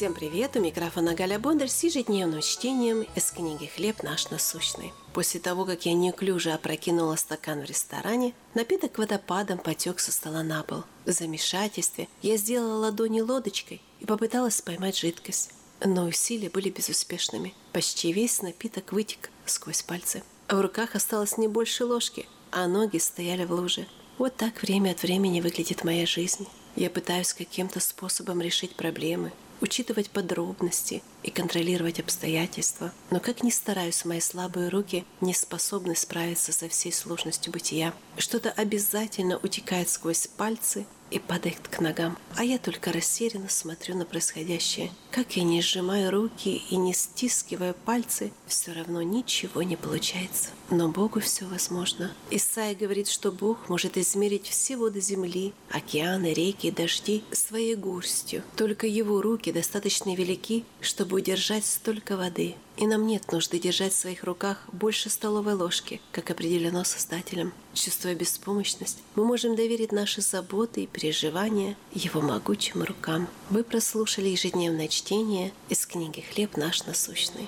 Всем привет! У микрофона Галя Бондарь с ежедневным чтением из книги «Хлеб наш насущный». После того, как я неуклюже опрокинула стакан в ресторане, напиток водопадом потек со стола на пол. В замешательстве я сделала ладони лодочкой и попыталась поймать жидкость. Но усилия были безуспешными. Почти весь напиток вытек сквозь пальцы. В руках осталось не больше ложки, а ноги стояли в луже. Вот так время от времени выглядит моя жизнь. Я пытаюсь каким-то способом решить проблемы, учитывать подробности и контролировать обстоятельства. Но как ни стараюсь, мои слабые руки не способны справиться со всей сложностью бытия. Что-то обязательно утекает сквозь пальцы и падает к ногам. А я только растерянно смотрю на происходящее. Как я не сжимаю руки и не стискиваю пальцы, все равно ничего не получается. Но Богу все возможно. Исаия говорит, что Бог может измерить все воды земли, океаны, реки, дожди своей горстью. Только Его руки достаточно велики, чтобы удержать столько воды. И нам нет нужды держать в своих руках больше столовой ложки, как определено Создателем. Чувствуя беспомощность, мы можем доверить наши заботы и переживания Его могучим рукам. Вы прослушали ежедневное чтение из книги «Хлеб наш насущный».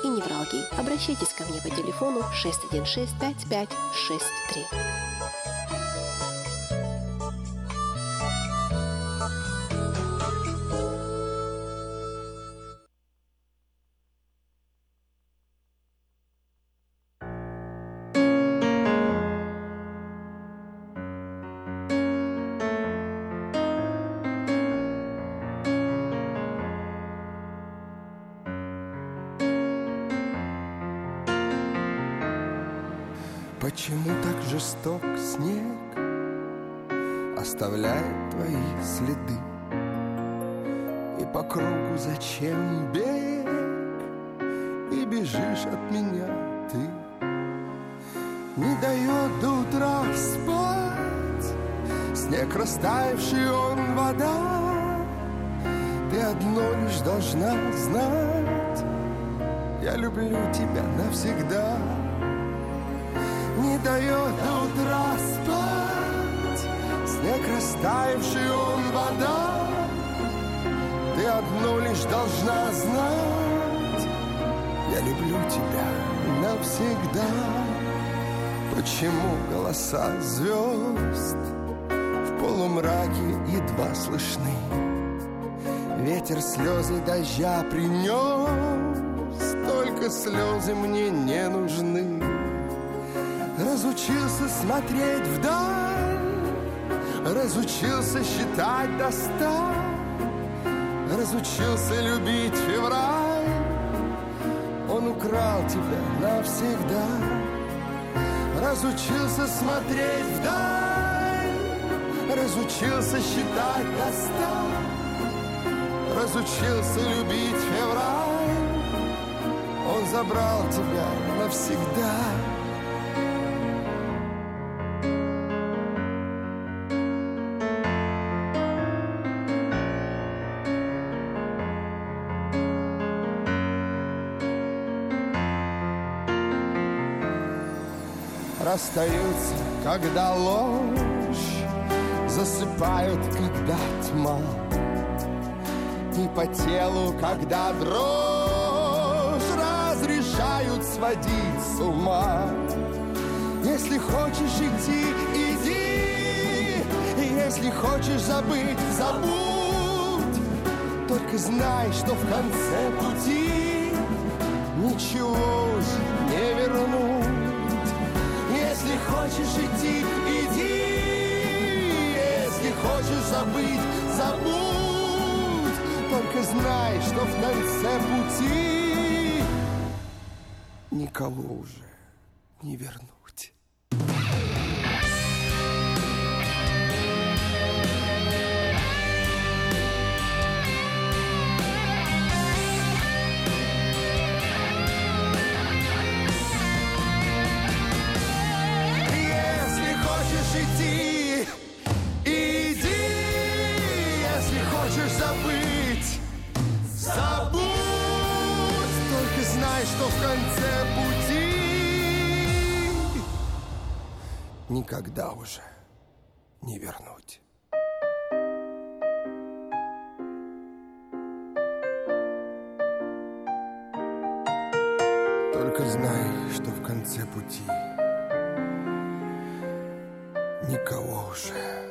и невралгии. Обращайтесь ко мне по телефону 616 5563. Тебя навсегда. Не дает до утра спать. Снег растаявший он вода. Ты одно лишь должна знать. Я люблю тебя навсегда. Почему голоса звезд В полумраке едва слышны? Ветер слезы дождя принес слезы мне не нужны. Разучился смотреть вдаль Разучился считать до ста. Разучился любить февраль Он украл тебя навсегда. Разучился смотреть вдаль Разучился считать до ста. Разучился любить февраль забрал тебя навсегда. Расстаются, когда ложь Засыпают, когда тьма. И по телу, когда дрожь Разрешают сводить с ума. Если хочешь идти, иди. Если хочешь забыть, забудь. Только знай, что в конце пути Ничего уже не вернуть. Если хочешь идти, иди. Если хочешь забыть, забудь. Только знай, что в конце пути Никого уже не вернуть Никогда уже не вернуть. Только знай, что в конце пути Никого уже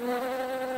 Thank you.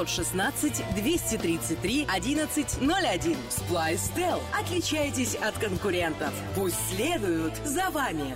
916 233 1101. Splystel. Отличайтесь от конкурентов. Пусть следуют за вами.